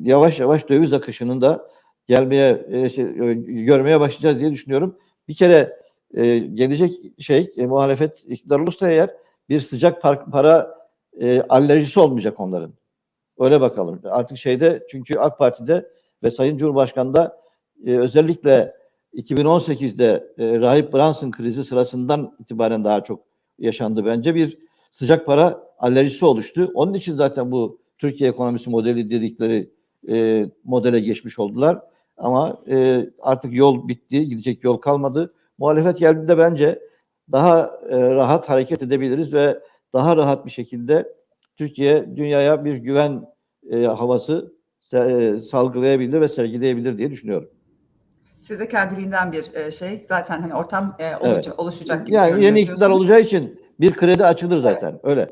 yavaş yavaş döviz akışının da gelmeye e, şey, e, görmeye başlayacağız diye düşünüyorum. Bir kere e, gelecek şey e, muhalefet iktidar olursa eğer bir sıcak par- para e, alerjisi olmayacak onların. Öyle bakalım. Artık şeyde çünkü AK Parti'de ve Sayın Cumhurbaşkanı'nda e, özellikle 2018'de e, Rahip Brunson krizi sırasından itibaren daha çok yaşandı bence. Bir sıcak para alerjisi oluştu. Onun için zaten bu Türkiye ekonomisi modeli dedikleri e, modele geçmiş oldular. Ama e, artık yol bitti, gidecek yol kalmadı. Muhalefet geldiğinde bence daha e, rahat hareket edebiliriz ve daha rahat bir şekilde Türkiye dünyaya bir güven e, havası e, salgılayabilir ve sergileyebilir diye düşünüyorum. Siz de kendiliğinden bir e, şey zaten hani ortam e, olacak, oluşacak gibi Yani yeni iktidar olacağı için bir kredi açılır zaten öyle.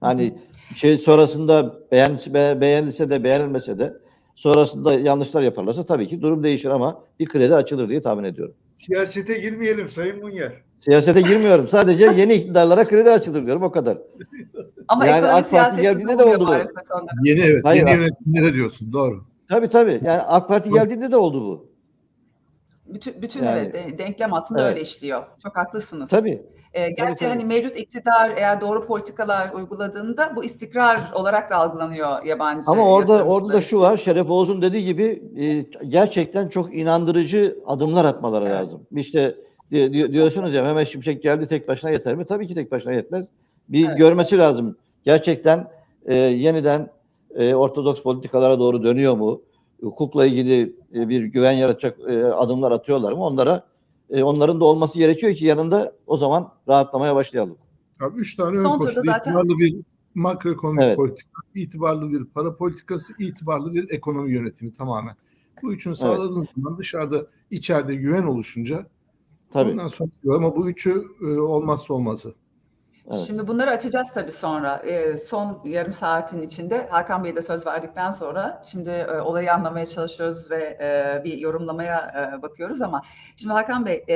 Hani şey sonrasında beğen, be- beğenilse de beğenilmese de sonrasında yanlışlar yaparlarsa tabii ki durum değişir ama bir kredi açılır diye tahmin ediyorum. Siyasete girmeyelim Sayın Munyer. Siyasete girmiyorum. Sadece yeni iktidarlara kredi açılır diyorum o kadar. Ama Yani AK Parti geldiğinde de oldu bu. Yeni evet. Hayır, yeni yönetimlere diyorsun. Doğru. Tabii tabii. Yani AK Parti geldiğinde de oldu bu. Bütün, bütün Yani- evet de- denklem aslında Evet. öyle işliyor. Çok haklısınız. Tabii. Ee, gerçi tabii. hani mevcut iktidar eğer doğru politikalar uyguladığında bu istikrar olarak da algılanıyor yabancı Ama orada orada da şu için. var. Şeref Oğuz'un dediği gibi e, gerçekten çok inandırıcı adımlar atmaları Evet. lazım. İşte di- di- diyorsunuz ya Mehmet Şimşek geldi tek başına yeter mi? Tabii ki tek başına yetmez. Bir Evet. görmesi lazım. Gerçekten e, yeniden e, ortodoks politikalara doğru dönüyor mu? Hukukla ilgili e, bir güven yaratacak e, adımlar atıyorlar mı? Onlara e, onların da olması gerekiyor ki yanında o zaman rahatlamaya başlayalım. Abi üç tane ön Son turda koşul. zaten- İtibarlı bir makroekonomik Evet. politika, itibarlı bir para politikası, itibarlı bir ekonomi yönetimi tamamen. Bu üçünü sağladığın zaman dışarıda, içeride güven oluşunca Tabii. ondan sonra ama bu üçü e, olmazsa olmazı. Şimdi bunları açacağız tabii sonra. Ee, son yarım saatin içinde Hakan Bey'e de söz verdikten sonra şimdi e, olayı anlamaya çalışıyoruz ve e, bir yorumlamaya e, bakıyoruz ama şimdi Hakan Bey, e,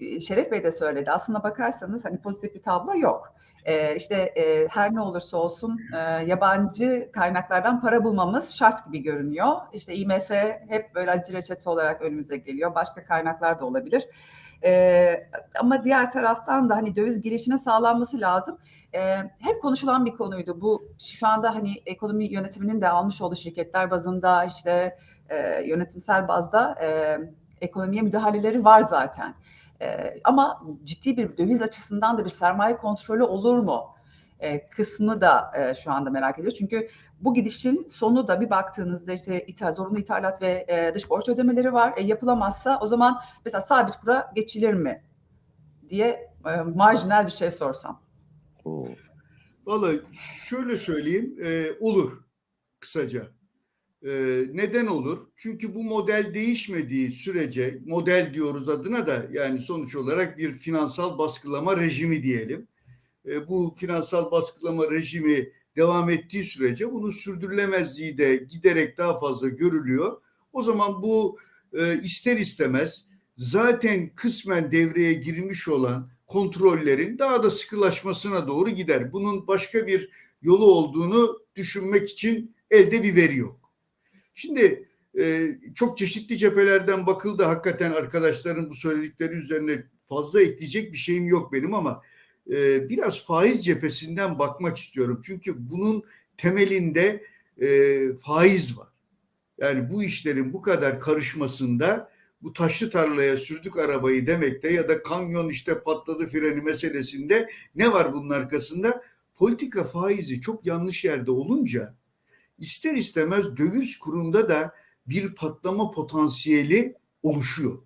e, Şeref Bey de söyledi. Aslında bakarsanız hani pozitif bir tablo yok. E, işte e, her ne olursa olsun e, yabancı kaynaklardan para bulmamız şart gibi görünüyor. İşte IMF hep böyle acı reçete olarak önümüze geliyor. Başka kaynaklar da olabilir. Ee, ama diğer taraftan da hani döviz girişine sağlanması lazım. Ee, hep konuşulan bir konuydu. Bu şu anda hani ekonomi yönetiminin de almış olduğu şirketler bazında işte e, yönetimsel bazda e, ekonomiye müdahaleleri var zaten. E, ama ciddi bir döviz açısından da bir sermaye kontrolü olur mu? E, kısmı da e, şu anda merak ediyor. Çünkü bu gidişin sonu da bir baktığınızda işte ithal, zorunlu ithalat ve e, dış borç ödemeleri var. E, yapılamazsa o zaman mesela sabit kura geçilir mi diye e, marjinal bir şey sorsam. Oo. Vallahi şöyle söyleyeyim, e, olur kısaca. E, neden olur? Çünkü bu model değişmediği sürece, model diyoruz adına da yani sonuç olarak bir finansal baskılama rejimi diyelim. E, bu finansal baskılama rejimi devam ettiği sürece bunun sürdürülemezliği de giderek daha fazla görülüyor. O zaman bu e, ister istemez zaten kısmen devreye girmiş olan kontrollerin daha da sıkılaşmasına doğru gider. Bunun başka bir yolu olduğunu düşünmek için elde bir veri yok. Şimdi e, çok çeşitli cephelerden bakıldı. Hakikaten arkadaşların bu söyledikleri üzerine fazla ekleyecek bir şeyim yok benim ama e, biraz faiz cephesinden bakmak istiyorum. Çünkü bunun temelinde e, faiz var. Yani bu işlerin bu kadar karışmasında bu taşlı tarlaya sürdük arabayı demekte ya da kamyon işte patladı freni meselesinde ne var bunun arkasında? Politika faizi çok yanlış yerde olunca ister istemez döviz kurunda da bir patlama potansiyeli oluşuyor.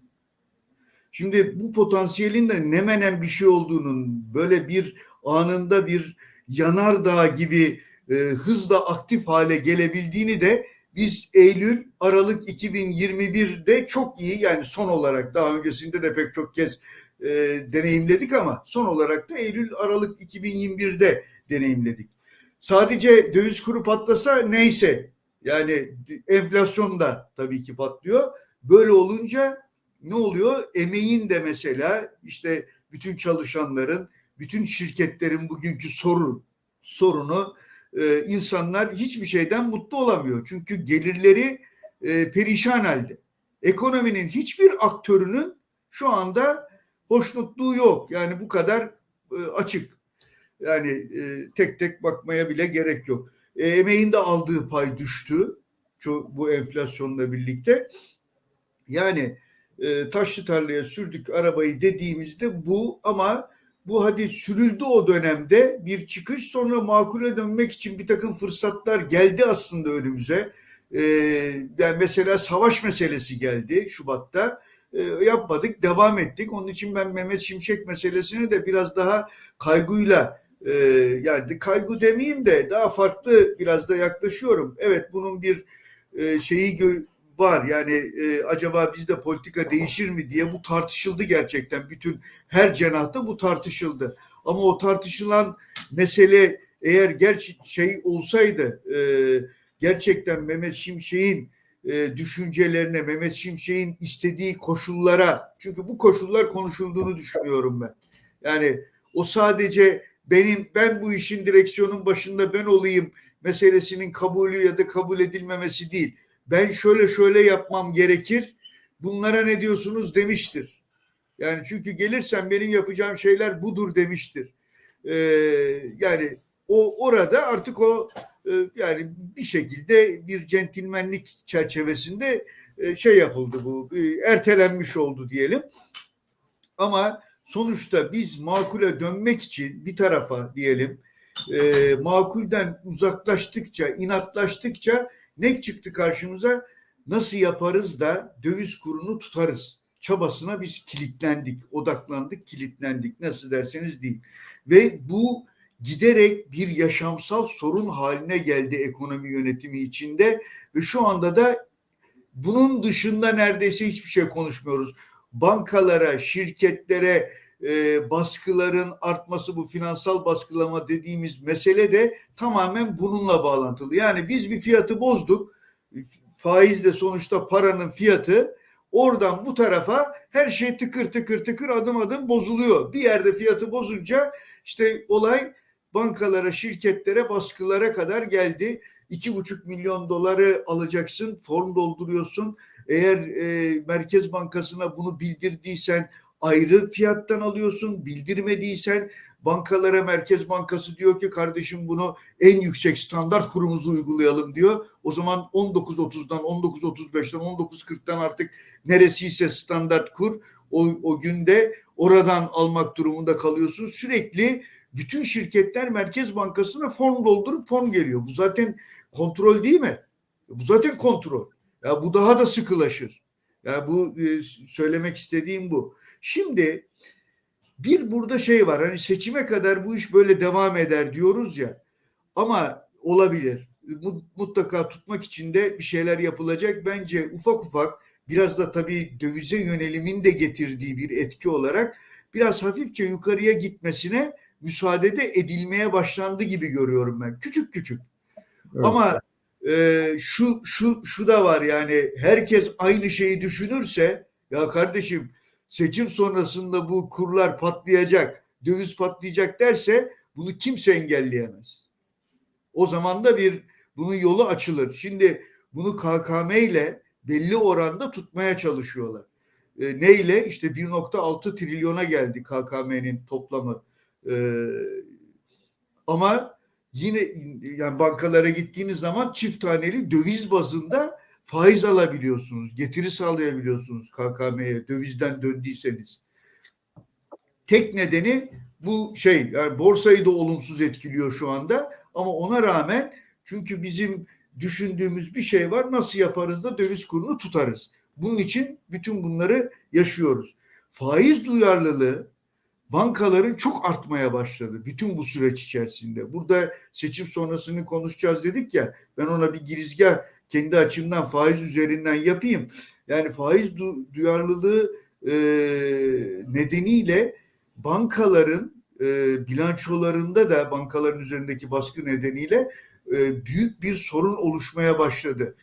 Şimdi bu potansiyelin de ne menen bir şey olduğunun böyle bir anında bir yanardağ gibi e, hızla aktif hale gelebildiğini de biz Eylül Aralık 2021'de çok iyi yani son olarak daha öncesinde de pek çok kez e, deneyimledik ama son olarak da Eylül Aralık 2021'de deneyimledik. Sadece döviz kuru patlasa neyse yani enflasyon da tabii ki patlıyor. Böyle olunca ne oluyor? Emeğin de mesela işte bütün çalışanların, bütün şirketlerin bugünkü sorun sorunu e, insanlar hiçbir şeyden mutlu olamıyor. Çünkü gelirleri e, perişan halde. Ekonominin hiçbir aktörünün şu anda hoşnutluğu yok. Yani bu kadar e, açık. Yani e, tek tek bakmaya bile gerek yok. E, emeğin de aldığı pay düştü. Çok, bu enflasyonla birlikte. Yani e, taşlı tarlaya sürdük arabayı dediğimizde bu ama bu hadi sürüldü o dönemde bir çıkış sonra makule dönmek için bir takım fırsatlar geldi aslında önümüze. E, yani mesela savaş meselesi geldi Şubat'ta. E, yapmadık, devam ettik. Onun için ben Mehmet Şimşek meselesine de biraz daha kaygıyla e, yani kaygı demeyeyim de daha farklı biraz da yaklaşıyorum. Evet bunun bir e, şeyi gö- var. Yani e, acaba bizde politika değişir mi diye bu tartışıldı gerçekten. Bütün her cenahta bu tartışıldı. Ama o tartışılan mesele eğer gerçi şey olsaydı e, gerçekten Mehmet Şimşek'in e, düşüncelerine Mehmet Şimşek'in istediği koşullara çünkü bu koşullar konuşulduğunu düşünüyorum ben. Yani o sadece benim ben bu işin direksiyonun başında ben olayım meselesinin kabulü ya da kabul edilmemesi değil ben şöyle şöyle yapmam gerekir. Bunlara ne diyorsunuz demiştir. Yani çünkü gelirsen benim yapacağım şeyler budur demiştir. Ee, yani o orada artık o e, yani bir şekilde bir centilmenlik çerçevesinde e, şey yapıldı bu e, ertelenmiş oldu diyelim. Ama sonuçta biz makule dönmek için bir tarafa diyelim e, makulden uzaklaştıkça inatlaştıkça ne çıktı karşımıza? Nasıl yaparız da döviz kurunu tutarız? Çabasına biz kilitlendik, odaklandık, kilitlendik. Nasıl derseniz değil. Ve bu giderek bir yaşamsal sorun haline geldi ekonomi yönetimi içinde ve şu anda da bunun dışında neredeyse hiçbir şey konuşmuyoruz. Bankalara, şirketlere e, baskıların artması bu finansal baskılama dediğimiz mesele de tamamen bununla bağlantılı. Yani biz bir fiyatı bozduk. Faiz de sonuçta paranın fiyatı. Oradan bu tarafa her şey tıkır tıkır tıkır adım adım bozuluyor. Bir yerde fiyatı bozunca işte olay bankalara, şirketlere, baskılara kadar geldi. İki buçuk milyon doları alacaksın, form dolduruyorsun. Eğer e, Merkez Bankası'na bunu bildirdiysen ayrı fiyattan alıyorsun. Bildirmediysen bankalara Merkez Bankası diyor ki kardeşim bunu en yüksek standart kurumuzu uygulayalım diyor. O zaman 19.30'dan 19.35'ten 19.40'tan artık neresiyse standart kur o, o günde oradan almak durumunda kalıyorsun. Sürekli bütün şirketler Merkez Bankası'na form doldurup form geliyor. Bu zaten kontrol değil mi? Bu zaten kontrol. Ya bu daha da sıkılaşır. Ya bu e, söylemek istediğim bu. Şimdi bir burada şey var hani seçime kadar bu iş böyle devam eder diyoruz ya ama olabilir. Mutlaka tutmak için de bir şeyler yapılacak. Bence ufak ufak biraz da tabii dövize yönelimin de getirdiği bir etki olarak biraz hafifçe yukarıya gitmesine müsaade de edilmeye başlandı gibi görüyorum ben. Küçük küçük. Evet. Ama e, şu şu şu da var yani herkes aynı şeyi düşünürse ya kardeşim seçim sonrasında bu kurlar patlayacak, döviz patlayacak derse bunu kimse engelleyemez. O zaman da bir bunun yolu açılır. Şimdi bunu KKM ile belli oranda tutmaya çalışıyorlar. E, neyle? İşte 1.6 trilyona geldi KKM'nin toplamı. E, ama yine yani bankalara gittiğiniz zaman çift taneli döviz bazında faiz alabiliyorsunuz, getiri sağlayabiliyorsunuz KKM'ye dövizden döndüyseniz. Tek nedeni bu şey yani borsayı da olumsuz etkiliyor şu anda ama ona rağmen çünkü bizim düşündüğümüz bir şey var nasıl yaparız da döviz kurunu tutarız. Bunun için bütün bunları yaşıyoruz. Faiz duyarlılığı bankaların çok artmaya başladı bütün bu süreç içerisinde. Burada seçim sonrasını konuşacağız dedik ya ben ona bir girizgah kendi açımdan faiz üzerinden yapayım. Yani faiz du- duyarlılığı e, nedeniyle bankaların e, bilançolarında da bankaların üzerindeki baskı nedeniyle e, büyük bir sorun oluşmaya başladı.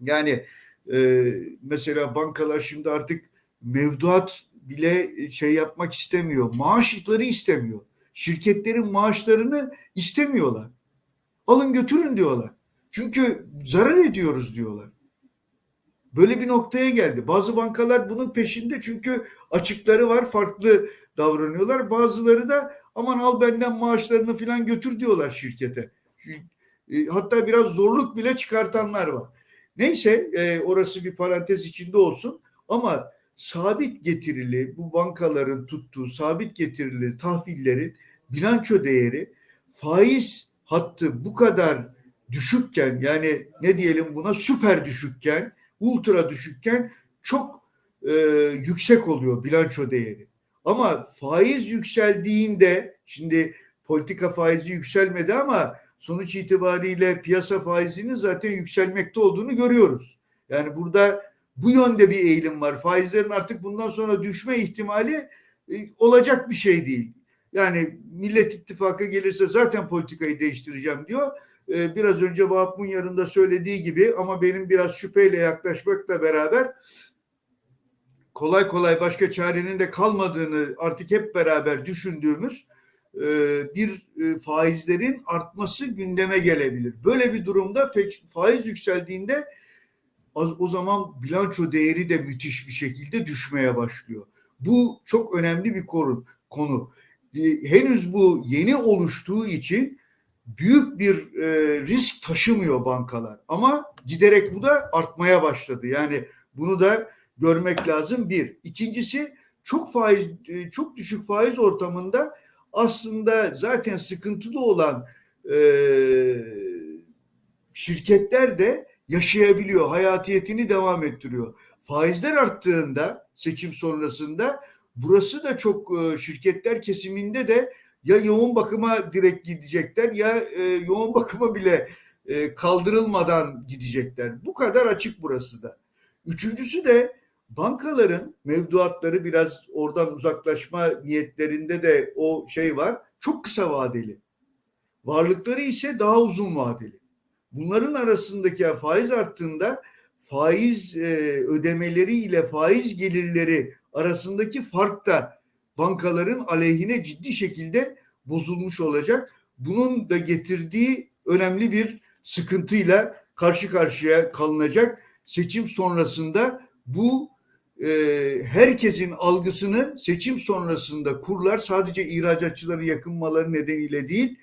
Yani e, mesela bankalar şimdi artık mevduat bile şey yapmak istemiyor. Maaşları istemiyor. Şirketlerin maaşlarını istemiyorlar. Alın götürün diyorlar. Çünkü zarar ediyoruz diyorlar. Böyle bir noktaya geldi. Bazı bankalar bunun peşinde çünkü açıkları var, farklı davranıyorlar. Bazıları da aman al benden maaşlarını falan götür diyorlar şirkete. E, Hatta biraz zorluk bile çıkartanlar var. Neyse e, orası bir parantez içinde olsun ama sabit getirili bu bankaların tuttuğu sabit getirili tahvillerin bilanço değeri faiz hattı bu kadar düşükken yani ne diyelim buna süper düşükken ultra düşükken çok e, yüksek oluyor bilanço değeri. Ama faiz yükseldiğinde şimdi politika faizi yükselmedi ama sonuç itibariyle piyasa faizinin zaten yükselmekte olduğunu görüyoruz. Yani burada bu yönde bir eğilim var. Faizlerin artık bundan sonra düşme ihtimali e, olacak bir şey değil. Yani Millet İttifakı gelirse zaten politikayı değiştireceğim diyor. Ee, biraz önce Vahap Munyar'ın da söylediği gibi ama benim biraz şüpheyle yaklaşmakla beraber kolay kolay başka çarenin de kalmadığını artık hep beraber düşündüğümüz e, bir e, faizlerin artması gündeme gelebilir. Böyle bir durumda faiz yükseldiğinde o zaman bilanço değeri de müthiş bir şekilde düşmeye başlıyor. Bu çok önemli bir konu. E, henüz bu yeni oluştuğu için büyük bir e, risk taşımıyor bankalar. Ama giderek bu da artmaya başladı. Yani bunu da görmek lazım bir. İkincisi çok faiz e, çok düşük faiz ortamında aslında zaten sıkıntılı olan e, şirketler de yaşayabiliyor, hayatiyetini devam ettiriyor. Faizler arttığında seçim sonrasında burası da çok e, şirketler kesiminde de ya yoğun bakıma direkt gidecekler ya e, yoğun bakıma bile e, kaldırılmadan gidecekler. Bu kadar açık burası da. Üçüncüsü de bankaların mevduatları biraz oradan uzaklaşma niyetlerinde de o şey var. Çok kısa vadeli. Varlıkları ise daha uzun vadeli. Bunların arasındaki faiz arttığında faiz e, ödemeleri ile faiz gelirleri arasındaki fark da bankaların aleyhine ciddi şekilde bozulmuş olacak. Bunun da getirdiği önemli bir sıkıntıyla karşı karşıya kalınacak. Seçim sonrasında bu e, herkesin algısını seçim sonrasında kurlar sadece ihracatçıların yakınmaları nedeniyle değil,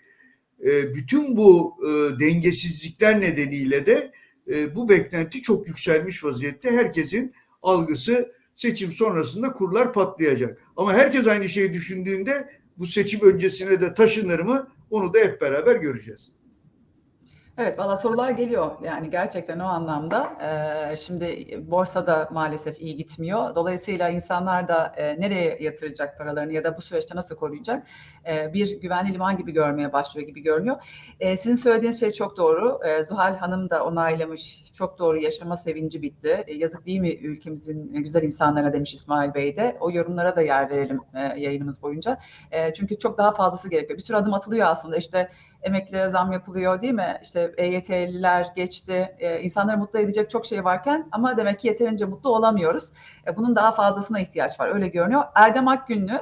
e, bütün bu e, dengesizlikler nedeniyle de e, bu beklenti çok yükselmiş vaziyette. Herkesin algısı seçim sonrasında kurlar patlayacak. Ama herkes aynı şeyi düşündüğünde bu seçim öncesine de taşınır mı onu da hep beraber göreceğiz. Evet, valla sorular geliyor. Yani gerçekten o anlamda e, şimdi borsada maalesef iyi gitmiyor. Dolayısıyla insanlar da e, nereye yatıracak paralarını ya da bu süreçte nasıl koruyacak e, bir güvenli liman gibi görmeye başlıyor gibi görünüyor. E, sizin söylediğiniz şey çok doğru. E, Zuhal Hanım da onaylamış. Çok doğru yaşama sevinci bitti. E, yazık değil mi ülkemizin güzel insanlara demiş İsmail Bey de. O yorumlara da yer verelim e, yayınımız boyunca. E, çünkü çok daha fazlası gerekiyor. Bir sürü adım atılıyor aslında. İşte emeklilere zam yapılıyor değil mi? İşte EYT'liler geçti. E, insanları mutlu edecek çok şey varken ama demek ki yeterince mutlu olamıyoruz. E, bunun daha fazlasına ihtiyaç var. Öyle görünüyor. Erdem Akgünlü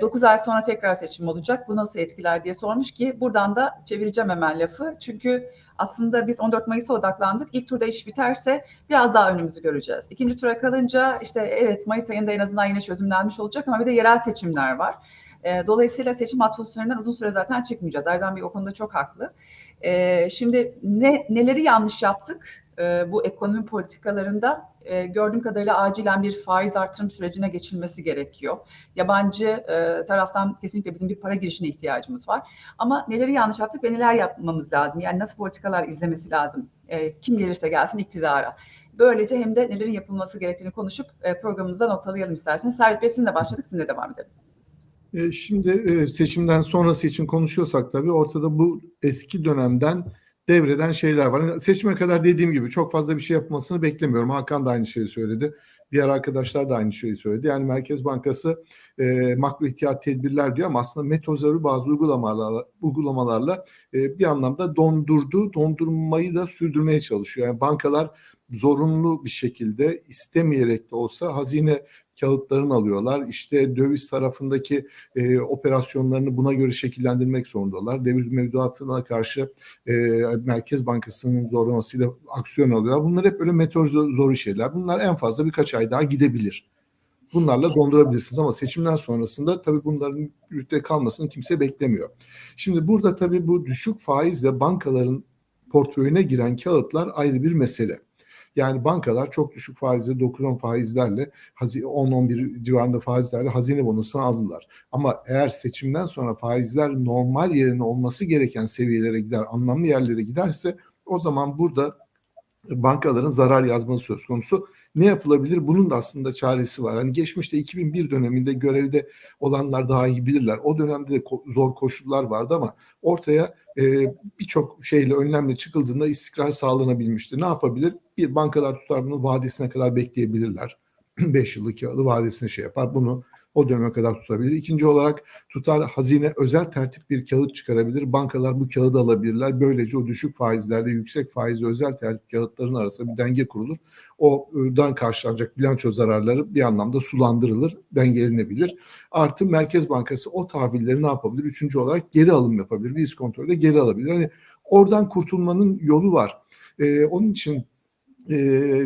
9 ay sonra tekrar seçim olacak. Bu nasıl etkiler diye sormuş ki buradan da çevireceğim hemen lafı. Çünkü aslında biz 14 Mayıs'a odaklandık. İlk turda iş biterse biraz daha önümüzü göreceğiz. İkinci tura kalınca işte evet Mayıs ayında en azından yine çözümlenmiş olacak ama bir de yerel seçimler var. E, dolayısıyla seçim atmosferinden uzun süre zaten çıkmayacağız. Erdem Bey o konuda çok haklı. E, şimdi ne neleri yanlış yaptık e, bu ekonomi politikalarında? E, gördüğüm kadarıyla acilen bir faiz artırım sürecine geçilmesi gerekiyor. Yabancı e, taraftan kesinlikle bizim bir para girişine ihtiyacımız var. Ama neleri yanlış yaptık ve neler yapmamız lazım? Yani nasıl politikalar izlemesi lazım? E, kim gelirse gelsin iktidara. Böylece hem de nelerin yapılması gerektiğini konuşup e, programımıza noktalayalım isterseniz. Servet Bey sizinle başladık, sizinle devam edelim. E, şimdi e, seçimden sonrası için konuşuyorsak tabii ortada bu eski dönemden devreden şeyler var. Seçime kadar dediğim gibi çok fazla bir şey yapmasını beklemiyorum. Hakan da aynı şeyi söyledi. Diğer arkadaşlar da aynı şeyi söyledi. Yani Merkez Bankası e, makro ihtiyat tedbirler diyor ama aslında metozarı bazı uygulamalarla, uygulamalarla e, bir anlamda dondurdu, dondurmayı da sürdürmeye çalışıyor. Yani bankalar zorunlu bir şekilde istemeyerek de olsa hazine kağıtlarını alıyorlar. İşte döviz tarafındaki e, operasyonlarını buna göre şekillendirmek zorundalar. Döviz mevduatına karşı e, Merkez Bankası'nın zorlamasıyla aksiyon alıyorlar. Bunlar hep böyle meteor zor, şeyler. Bunlar en fazla birkaç ay daha gidebilir. Bunlarla dondurabilirsiniz ama seçimden sonrasında tabii bunların yürürlükte kalmasını kimse beklemiyor. Şimdi burada tabii bu düşük faizle bankaların portföyüne giren kağıtlar ayrı bir mesele. Yani bankalar çok düşük faizle 9-10 faizlerle 10-11 civarında faizlerle hazine bonusunu aldılar. Ama eğer seçimden sonra faizler normal yerine olması gereken seviyelere gider, anlamlı yerlere giderse o zaman burada bankaların zarar yazması söz konusu. Ne yapılabilir? Bunun da aslında çaresi var. Hani geçmişte 2001 döneminde görevde olanlar daha iyi bilirler. O dönemde de ko- zor koşullar vardı ama ortaya e, birçok şeyle önlemle çıkıldığında istikrar sağlanabilmişti. Ne yapabilir? Bir bankalar tutar bunu vadesine kadar bekleyebilirler. 5 yıllık kağıdı vadesine şey yapar. Bunu o döneme kadar tutabilir. İkinci olarak tutar hazine özel tertip bir kağıt çıkarabilir. Bankalar bu kağıdı alabilirler. Böylece o düşük faizlerle yüksek faizli özel tertip kağıtların arasında bir denge kurulur. O'dan karşılanacak bilanço zararları bir anlamda sulandırılır, dengelenebilir. Artı Merkez Bankası o tahvilleri ne yapabilir? Üçüncü olarak geri alım yapabilir. Risk kontrolü geri alabilir. Hani oradan kurtulmanın yolu var. Ee, onun için e,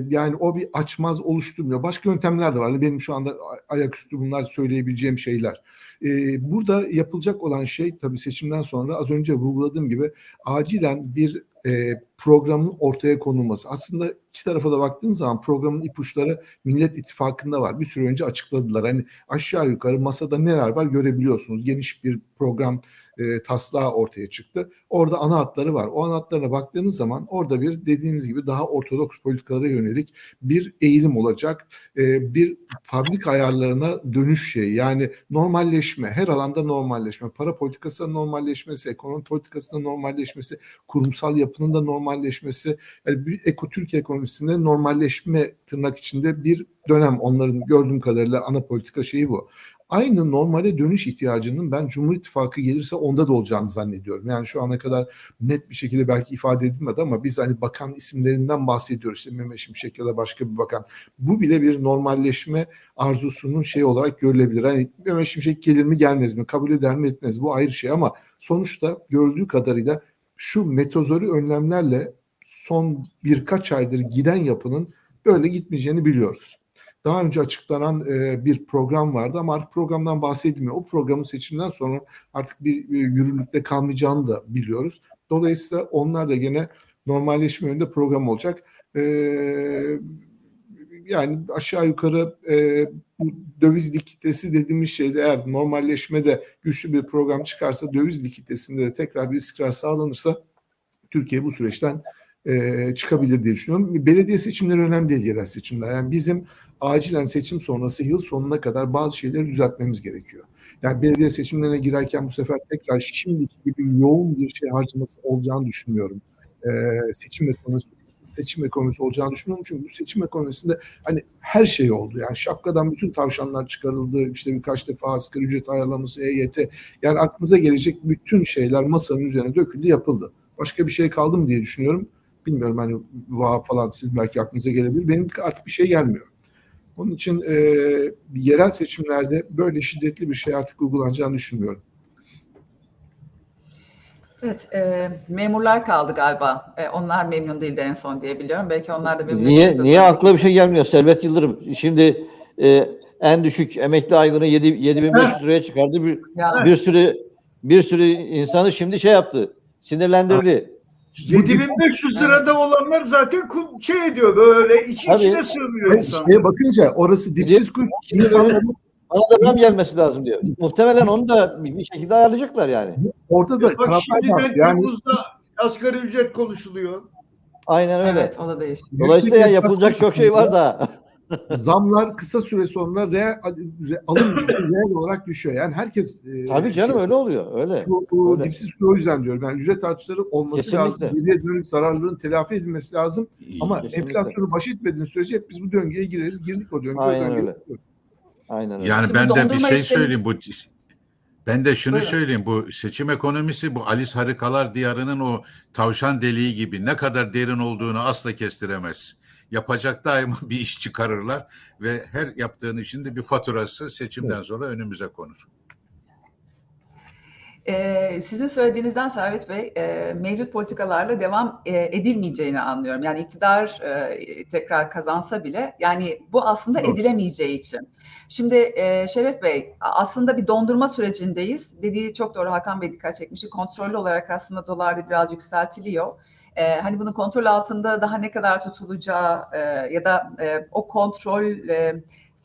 yani o bir açmaz oluşturmuyor. Başka yöntemler de var. Hani benim şu anda ayaküstü bunlar söyleyebileceğim şeyler. E, burada yapılacak olan şey tabii seçimden sonra az önce vurguladığım gibi acilen bir e, programın ortaya konulması. Aslında iki tarafa da baktığınız zaman programın ipuçları Millet İttifakı'nda var. Bir süre önce açıkladılar. Hani aşağı yukarı masada neler var görebiliyorsunuz. Geniş bir program e, taslağı ortaya çıktı. Orada ana hatları var. O ana hatlarına baktığınız zaman orada bir dediğiniz gibi daha ortodoks politikalara yönelik bir eğilim olacak. E, bir fabrika ayarlarına dönüş şeyi yani normalleşme, her alanda normalleşme, para politikasının normalleşmesi, ekonomi politikasının normalleşmesi, kurumsal yapının da normalleşmesi, yani bir eko Türkiye ekonomisinde normalleşme tırnak içinde bir dönem onların gördüğüm kadarıyla ana politika şeyi bu aynı normale dönüş ihtiyacının ben Cumhur İttifakı gelirse onda da olacağını zannediyorum. Yani şu ana kadar net bir şekilde belki ifade edilmedi ama biz hani bakan isimlerinden bahsediyoruz. İşte Mehmet Şimşek ya da başka bir bakan. Bu bile bir normalleşme arzusunun şey olarak görülebilir. Hani Mehmet Şimşek gelir mi gelmez mi? Kabul eder mi etmez bu ayrı şey ama sonuçta görüldüğü kadarıyla şu metozori önlemlerle son birkaç aydır giden yapının böyle gitmeyeceğini biliyoruz daha önce açıklanan e, bir program vardı ama artık programdan bahsedilmiyor. O programın seçimden sonra artık bir, bir yürürlükte kalmayacağını da biliyoruz. Dolayısıyla onlar da gene normalleşme yönünde program olacak. E, yani aşağı yukarı e, bu döviz likiditesi dediğimiz şeyde eğer normalleşmede güçlü bir program çıkarsa döviz likiditesinde de tekrar bir istikrar sağlanırsa Türkiye bu süreçten e, çıkabilir diye düşünüyorum. Belediye seçimleri önemli değil yerel seçimler. Yani bizim acilen seçim sonrası yıl sonuna kadar bazı şeyleri düzeltmemiz gerekiyor. Yani belediye seçimlerine girerken bu sefer tekrar şimdiki gibi yoğun bir şey harcaması olacağını düşünmüyorum. E, seçim ekonomisi seçim ekonomisi olacağını düşünüyorum. Çünkü bu seçim ekonomisinde hani her şey oldu. Yani şapkadan bütün tavşanlar çıkarıldı. İşte birkaç defa asgari ücret ayarlaması, EYT. Yani aklınıza gelecek bütün şeyler masanın üzerine döküldü, yapıldı. Başka bir şey kaldı mı diye düşünüyorum. Bilmiyorum hani vah falan siz belki aklınıza gelebilir. Benim artık bir şey gelmiyor. Onun için e, yerel seçimlerde böyle şiddetli bir şey artık uygulanacağını düşünmüyorum. Evet, e, memurlar kaldı galiba. E, onlar memnun değildi en son diye biliyorum. Belki onlar da memnun Niye niye akla bir şey gelmiyor Servet Yıldırım? Şimdi e, en düşük emekli aylığını 7 7500 liraya çıkardı. Bir, Ya, bir sürü bir sürü insanı şimdi şey yaptı. Sinirlendirdi. 7500 lirada olanlar zaten şey ediyor böyle içi Tabii. içine sığmıyor Ve insan. şeye bakınca orası dipsiz kuş. İnsanların Bana da zam gelmesi lazım diyor. Muhtemelen onu da bir şekilde ayarlayacaklar yani. orada da Bak taraftar şimdi var. Yani asgari ücret konuşuluyor. Aynen öyle. evet, o da değişti. Dolayısıyla yapılacak çok şey var da. Zamlar kısa süre sonra reel, re- alım gücü reel olarak düşüyor. Yani herkes e, Tabii canım şey- öyle oluyor. Öyle. Bu, bu Öyle. dipsiz o yüzden diyorum. Yani ücret artışları olması Kesinlikle. lazım. Geriye dönük zararların telafi edilmesi lazım. Ama Kesinlikle. enflasyonu baş etmediğin sürece hep biz bu döngüye gireriz. Girdik o döngüye. Aynen öyle. Aynen öyle. Yani Şimdi ben de bir şey işlemi- söyleyeyim bu ben de şunu Buyurun. söyleyeyim bu seçim ekonomisi bu Alice Harikalar Diyarı'nın o tavşan deliği gibi ne kadar derin olduğunu asla kestiremez. Yapacak daima bir iş çıkarırlar ve her yaptığın işin de bir faturası seçimden sonra önümüze konur. Ee, sizin söylediğinizden Servet Bey, e, mevcut politikalarla devam e, edilmeyeceğini anlıyorum. Yani iktidar e, tekrar kazansa bile, yani bu aslında Doğru. edilemeyeceği için. Şimdi e, Şeref Bey, aslında bir dondurma sürecindeyiz. Dediği çok doğru Hakan Bey dikkat çekmişti. Kontrollü olarak aslında dolar da biraz yükseltiliyor. E, hani bunun kontrol altında daha ne kadar tutulacağı e, ya da e, o kontrol e,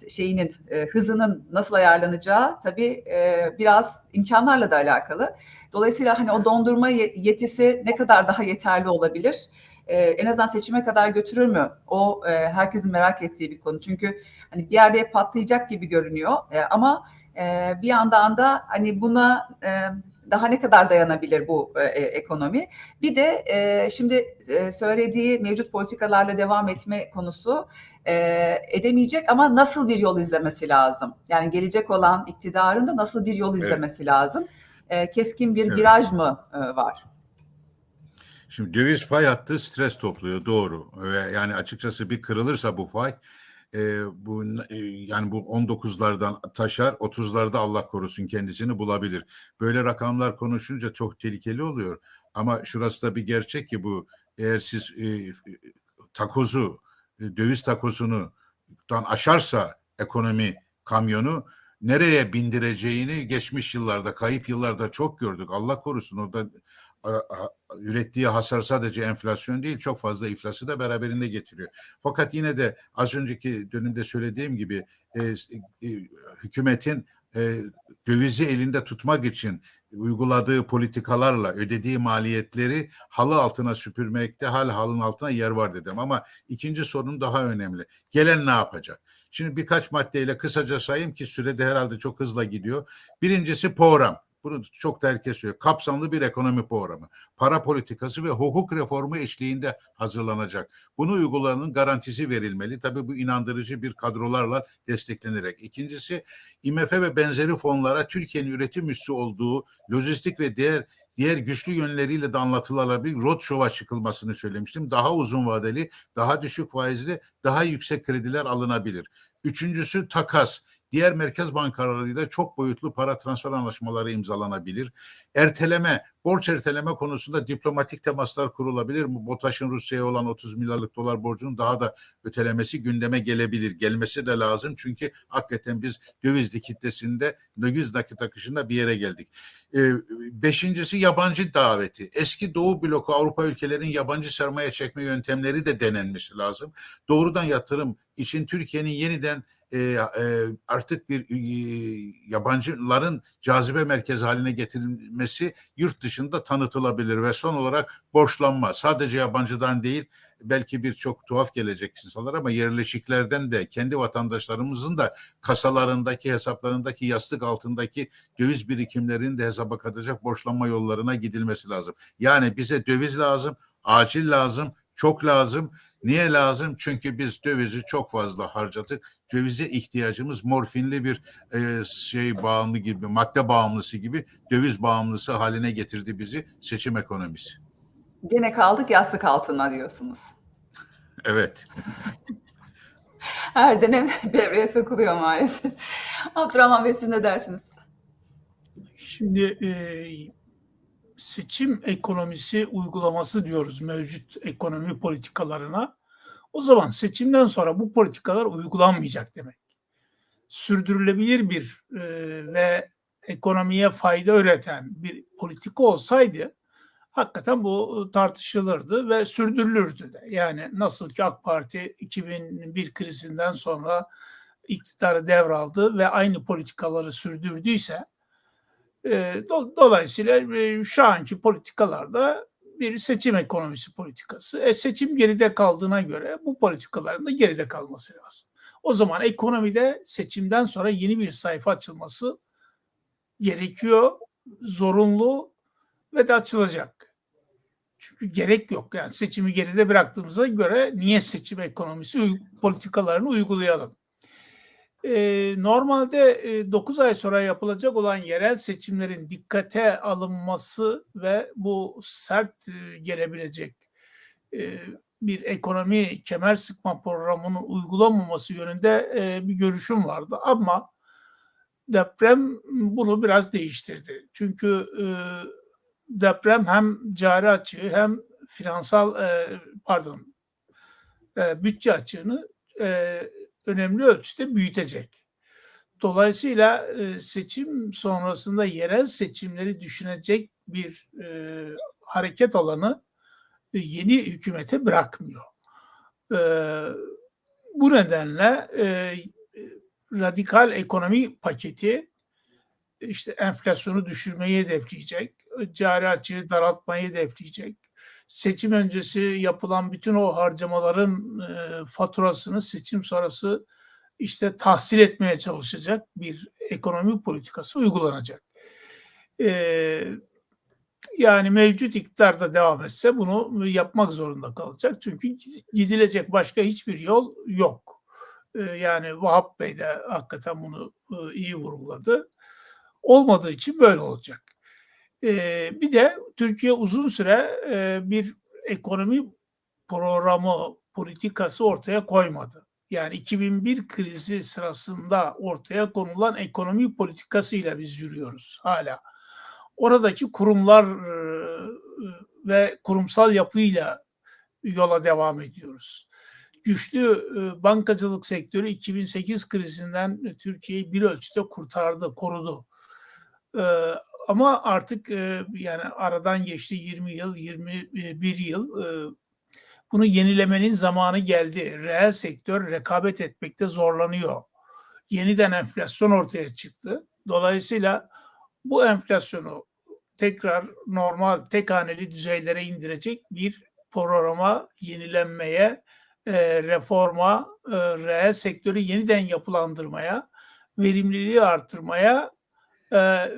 şeyinin e, hızının nasıl ayarlanacağı tabii e, biraz imkanlarla da alakalı. Dolayısıyla hani o dondurma ye- yetisi ne kadar daha yeterli olabilir? E, en azından seçime kadar götürür mü? O e, herkesin merak ettiği bir konu. Çünkü hani bir yerde patlayacak gibi görünüyor. E, ama e, bir yandan da hani buna e, daha ne kadar dayanabilir bu e, e, ekonomi? Bir de e, şimdi e, söylediği mevcut politikalarla devam etme konusu e, edemeyecek ama nasıl bir yol izlemesi lazım? Yani gelecek olan iktidarın da nasıl bir yol Evet. izlemesi lazım? E, keskin bir Evet. viraj mı e, var? Şimdi döviz fay hattı stres topluyor doğru yani açıkçası bir kırılırsa bu fay e, bu e, yani bu 19'lardan taşar 30'larda Allah korusun kendisini bulabilir. Böyle rakamlar konuşunca çok tehlikeli oluyor. Ama şurası da bir gerçek ki bu eğer siz e, takozu e, döviz takosunu dan aşarsa ekonomi kamyonu nereye bindireceğini geçmiş yıllarda kayıp yıllarda çok gördük. Allah korusun orada ürettiği hasar sadece enflasyon değil çok fazla iflası da beraberinde getiriyor. Fakat yine de az önceki dönemde söylediğim gibi e, e, hükümetin e, dövizi elinde tutmak için uyguladığı politikalarla ödediği maliyetleri halı altına süpürmekte hal halın altına yer var dedim. Ama ikinci sorun daha önemli. Gelen ne yapacak? Şimdi birkaç maddeyle kısaca sayayım ki sürede herhalde çok hızla gidiyor. Birincisi program. Bunu çok da herkes söylüyor. Kapsamlı bir ekonomi programı. Para politikası ve hukuk reformu eşliğinde hazırlanacak. Bunu uygulamanın garantisi verilmeli. Tabii bu inandırıcı bir kadrolarla desteklenerek. İkincisi IMF ve benzeri fonlara Türkiye'nin üretim üssü olduğu lojistik ve diğer diğer güçlü yönleriyle de anlatılabilir roadshow'a çıkılmasını söylemiştim. Daha uzun vadeli, daha düşük faizli, daha yüksek krediler alınabilir. Üçüncüsü takas. Diğer merkez bankalarıyla çok boyutlu para transfer anlaşmaları imzalanabilir. Erteleme, borç erteleme konusunda diplomatik temaslar kurulabilir. Bu BOTAŞ'ın Rusya'ya olan 30 milyarlık dolar borcunun daha da ötelemesi gündeme gelebilir. Gelmesi de lazım çünkü hakikaten biz döviz likiditesinde, döviz nakit akışında bir yere geldik. Ee, beşincisi yabancı daveti. Eski Doğu bloku Avrupa ülkelerinin yabancı sermaye çekme yöntemleri de denenmesi lazım. Doğrudan yatırım için Türkiye'nin yeniden e, e, artık bir e, yabancıların cazibe merkezi haline getirilmesi yurt dışında tanıtılabilir ve son olarak borçlanma sadece yabancıdan değil belki birçok tuhaf gelecek insanlar ama yerleşiklerden de kendi vatandaşlarımızın da kasalarındaki hesaplarındaki yastık altındaki döviz birikimlerini de hesaba katacak borçlanma yollarına gidilmesi lazım. Yani bize döviz lazım, acil lazım, çok lazım. Niye lazım? Çünkü biz dövizi çok fazla harcadık. Dövize ihtiyacımız morfinli bir e, şey bağımlı gibi, madde bağımlısı gibi döviz bağımlısı haline getirdi bizi seçim ekonomisi. Gene kaldık yastık altına diyorsunuz. Evet. Her dönem devreye sokuluyor maalesef. Abdurrahman Bey siz ne dersiniz? Şimdi e, seçim ekonomisi uygulaması diyoruz mevcut ekonomi politikalarına. O zaman seçimden sonra bu politikalar uygulanmayacak demek. Sürdürülebilir bir e, ve ekonomiye fayda üreten bir politika olsaydı hakikaten bu tartışılırdı ve sürdürülürdü de. Yani nasıl ki AK Parti 2001 krizinden sonra iktidarı devraldı ve aynı politikaları sürdürdüyse e, do- dolayısıyla e, şu anki politikalarda bir seçim ekonomisi politikası. E, seçim geride kaldığına göre bu politikaların da geride kalması lazım. O zaman ekonomide seçimden sonra yeni bir sayfa açılması gerekiyor, zorunlu ve de açılacak. Çünkü gerek yok. Yani seçimi geride bıraktığımıza göre niye seçim ekonomisi politikalarını uygulayalım? Ee, normalde 9 ay sonra yapılacak olan yerel seçimlerin dikkate alınması ve bu sert e, gelebilecek e, bir ekonomi kemer sıkma programının uygulanmaması yönünde e, bir görüşüm vardı ama deprem bunu biraz değiştirdi. Çünkü e, deprem hem cari açığı hem finansal e, pardon e, bütçe açığını e, önemli ölçüde büyütecek. Dolayısıyla e, seçim sonrasında yerel seçimleri düşünecek bir e, hareket alanı e, yeni hükümete bırakmıyor. Bu nedenle radikal ekonomi paketi işte enflasyonu düşürmeyi hedefleyecek, cari açığı daraltmayı hedefleyecek. Seçim öncesi yapılan bütün o harcamaların e, faturasını seçim sonrası işte tahsil etmeye çalışacak bir ekonomi politikası uygulanacak. Ee, yani mevcut iktidar da devam etse bunu yapmak zorunda kalacak. Çünkü gidilecek başka hiçbir yol yok. Ee, yani Vahap Bey de hakikaten bunu e, iyi vurguladı. Olmadığı için böyle olacak. Bir de Türkiye uzun süre bir ekonomi programı, politikası ortaya koymadı yani 2001 krizi sırasında ortaya konulan ekonomi politikasıyla biz yürüyoruz hala. Oradaki kurumlar ve kurumsal yapıyla yola devam ediyoruz. Güçlü bankacılık sektörü 2008 krizinden Türkiye'yi bir ölçüde kurtardı, korudu. Ama artık yani aradan geçti 20 yıl, 21 yıl bunu yenilemenin zamanı geldi. Reel sektör rekabet etmekte zorlanıyor. Yeniden enflasyon ortaya çıktı. Dolayısıyla bu enflasyonu tekrar normal tek haneli düzeylere indirecek bir programa, yenilenmeye, reforma, reel sektörü yeniden yapılandırmaya, verimliliği artırmaya e,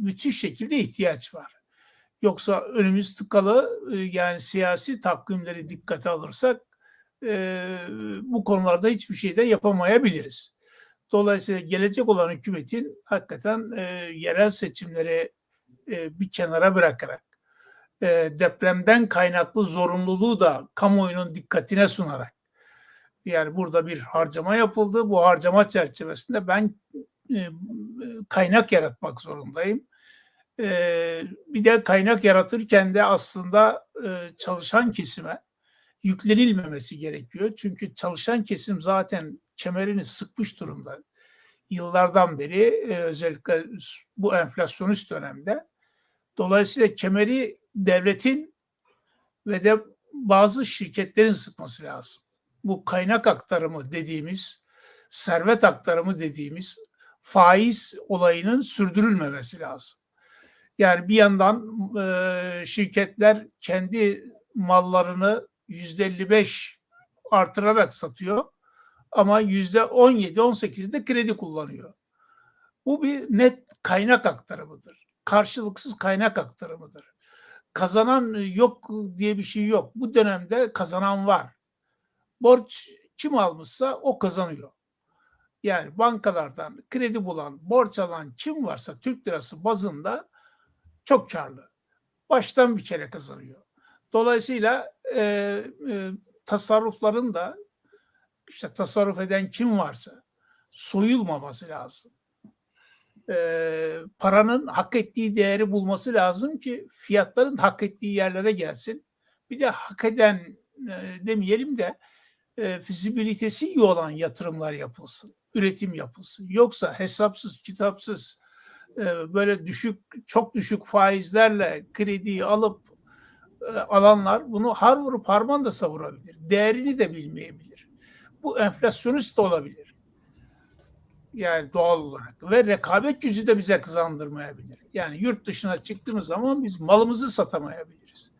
müthiş şekilde ihtiyaç var. Yoksa önümüz tıkalı e, yani siyasi takvimleri dikkate alırsak e, bu konularda hiçbir şey de yapamayabiliriz. Dolayısıyla gelecek olan hükümetin hakikaten e, yerel seçimleri e, bir kenara bırakarak e, depremden kaynaklı zorunluluğu da kamuoyunun dikkatine sunarak yani burada bir harcama yapıldı. Bu harcama çerçevesinde ben e, kaynak yaratmak zorundayım bir de kaynak yaratırken de aslında çalışan kesime yüklenilmemesi gerekiyor. Çünkü çalışan kesim zaten kemerini sıkmış durumda. Yıllardan beri özellikle bu enflasyonist dönemde. Dolayısıyla kemeri devletin ve de bazı şirketlerin sıkması lazım. Bu kaynak aktarımı dediğimiz, servet aktarımı dediğimiz faiz olayının sürdürülmemesi lazım. Yani bir yandan e, şirketler kendi mallarını yüzde 55 artırarak satıyor ama yüzde 17-18'de kredi kullanıyor. Bu bir net kaynak aktarımıdır. Karşılıksız kaynak aktarımıdır. Kazanan yok diye bir şey yok. Bu dönemde kazanan var. Borç kim almışsa o kazanıyor. Yani bankalardan kredi bulan, borç alan kim varsa Türk lirası bazında çok karlı. Baştan bir kere kazanıyor. Dolayısıyla e, e, tasarrufların da işte tasarruf eden kim varsa soyulmaması lazım. E, paranın hak ettiği değeri bulması lazım ki fiyatların hak ettiği yerlere gelsin. Bir de hak eden e, demeyelim de e, fizibilitesi iyi olan yatırımlar yapılsın, üretim yapılsın. Yoksa hesapsız, kitapsız, e, böyle düşük çok düşük faizlerle krediyi alıp e, alanlar bunu har vurup harman da savurabilir. Değerini de bilmeyebilir. Bu enflasyonist de olabilir. Yani doğal olarak. Ve rekabet gücü de bize kazandırmayabilir. Yani yurt dışına çıktığımız zaman biz malımızı satamayabiliriz.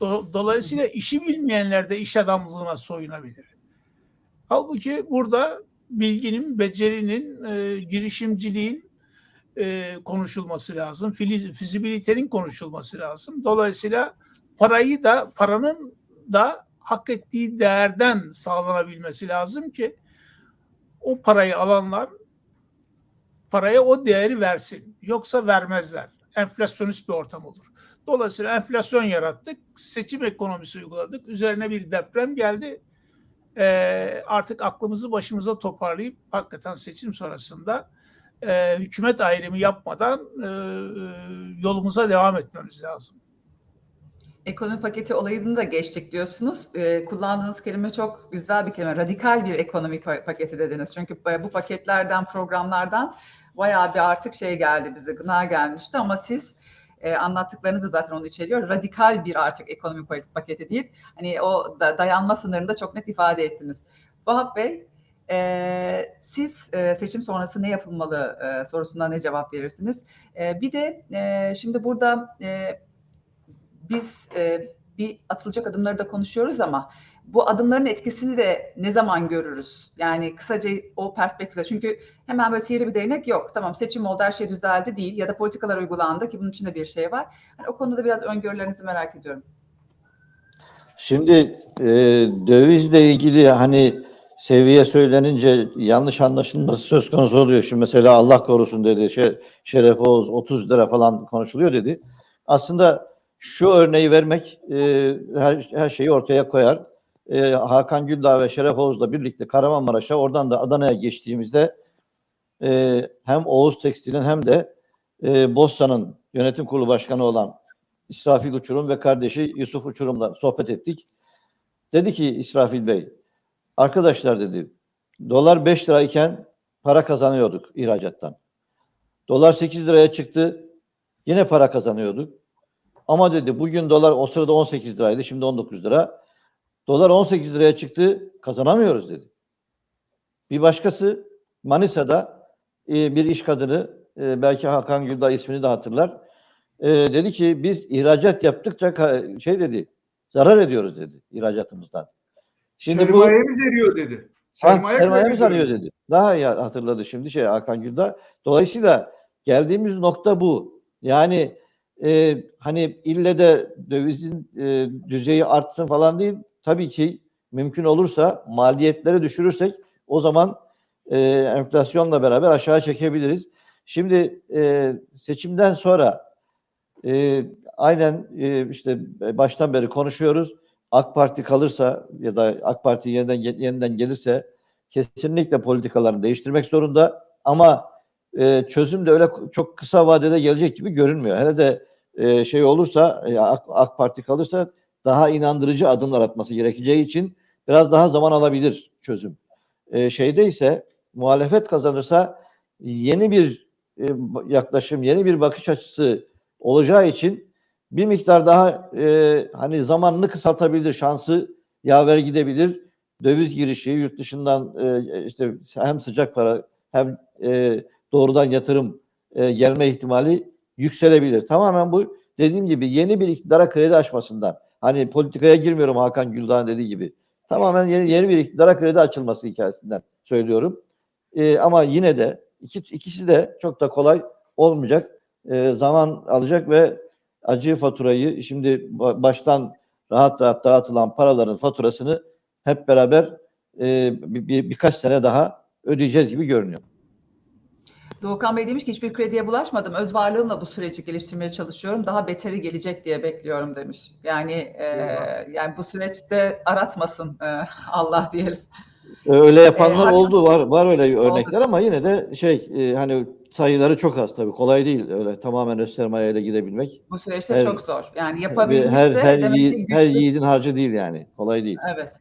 Dolayısıyla işi bilmeyenler de iş adamlığına soyunabilir. Halbuki burada bilginin, becerinin, e, girişimciliğin e, konuşulması lazım. Fizibilitenin konuşulması lazım. Dolayısıyla parayı da paranın da hak ettiği değerden sağlanabilmesi lazım ki o parayı alanlar paraya o değeri versin. Yoksa vermezler. Enflasyonist bir ortam olur. Dolayısıyla enflasyon yarattık, seçim ekonomisi uyguladık, üzerine bir deprem geldi. Ee, artık aklımızı başımıza toparlayıp hakikaten seçim sonrasında e, hükümet ayrımı yapmadan e, e, yolumuza devam etmemiz lazım. Ekonomi paketi olayını da geçtik diyorsunuz. Ee, kullandığınız kelime çok güzel bir kelime. Radikal bir ekonomi pa- paketi dediniz. Çünkü bu paketlerden, programlardan bayağı bir artık şey geldi bize, gına gelmişti ama siz e, anlattıklarınız da zaten onu içeriyor. Radikal bir artık ekonomi pa- paketi deyip hani o da, dayanma sınırını da çok net ifade ettiniz. Vahap Bey, e, siz e, seçim sonrası ne yapılmalı e, sorusuna ne cevap verirsiniz? E, bir de e, şimdi burada e, biz e, bir atılacak adımları da konuşuyoruz ama bu adımların etkisini de ne zaman görürüz? Yani kısaca o perspektifte. Çünkü hemen böyle sihirli bir değnek yok. Tamam seçim oldu her şey düzeldi değil ya da politikalar uygulandı ki bunun içinde bir şey var. Hani o konuda da biraz öngörülerinizi merak ediyorum. Şimdi e, dövizle ilgili hani seviye söylenince yanlış anlaşılması söz konusu oluyor. Şimdi mesela Allah korusun dedi. Şey, Şeref Oğuz 30 lira falan konuşuluyor dedi. Aslında şu örneği vermek e, her, her şeyi ortaya koyar. E, Hakan Güldağ ve Şeref Oğuz'la birlikte Kahramanmaraş'a oradan da Adana'ya geçtiğimizde e, hem Oğuz Tekstil'in hem de e, Bosna'nın yönetim kurulu başkanı olan İsrafil Uçurum ve kardeşi Yusuf Uçurum'la sohbet ettik. Dedi ki İsrafil Bey, arkadaşlar dedi, dolar 5 lirayken para kazanıyorduk ihracattan. Dolar 8 liraya çıktı, yine para kazanıyorduk. Ama dedi bugün dolar o sırada 18 liraydı, şimdi 19 lira. Dolar 18 liraya çıktı, kazanamıyoruz dedi. Bir başkası Manisa'da e, bir iş kadını, e, belki Hakan Güldağ ismini de hatırlar. E, dedi ki biz ihracat yaptıkça şey dedi, zarar ediyoruz dedi ihracatımızdan. Şimdi bu- Sermayemiz eriyor dedi. Sermaye sermayemiz kaybediyoruz. arıyor dedi. Daha iyi hatırladı şimdi şey Hakan Güldağ. Dolayısıyla geldiğimiz nokta bu. Yani e, hani ille de dövizin e, düzeyi artsın falan değil. Tabii ki mümkün olursa maliyetleri düşürürsek o zaman e, enflasyonla beraber aşağı çekebiliriz. Şimdi e, seçimden sonra e, aynen e, işte baştan beri konuşuyoruz. AK Parti kalırsa ya da AK Parti yeniden yeniden gelirse kesinlikle politikalarını değiştirmek zorunda ama e, çözüm de öyle çok kısa vadede gelecek gibi görünmüyor. Hele de e, şey olursa e, AK, AK Parti kalırsa daha inandırıcı adımlar atması gerekeceği için biraz daha zaman alabilir çözüm. E, şeyde ise muhalefet kazanırsa yeni bir e, yaklaşım, yeni bir bakış açısı olacağı için bir miktar daha e, hani zamanını kısaltabilir, şansı yaver gidebilir. Döviz girişi, yurt dışından e, işte hem sıcak para hem e, doğrudan yatırım e, gelme ihtimali yükselebilir. Tamamen bu dediğim gibi yeni bir iktidara kredi açmasından. Hani politikaya girmiyorum Hakan Güldağ'ın dediği gibi. Tamamen yeni, yeni bir iktidara kredi açılması hikayesinden söylüyorum. E, ama yine de iki, ikisi de çok da kolay olmayacak. E, zaman alacak ve acı faturayı şimdi ba- baştan rahat rahat dağıtılan paraların faturasını hep beraber e, bir, bir- birkaç sene daha ödeyeceğiz gibi görünüyor. Doğukan Bey demiş ki hiçbir krediye bulaşmadım. Öz varlığımla bu süreci geliştirmeye çalışıyorum. Daha beteri gelecek diye bekliyorum demiş. Yani e, yani bu süreçte aratmasın e, Allah diyelim. E, Öyle yapanlar Hakan- oldu var var öyle örnekler ama yine de şey e, hani sayıları çok az tabii kolay değil öyle tamamen öz sermayeyle gidebilmek. Bu süreçte Her- çok zor. Yani yapabilmişse her her, yiğit- her yiğidin harcı değil yani kolay değil. Evet.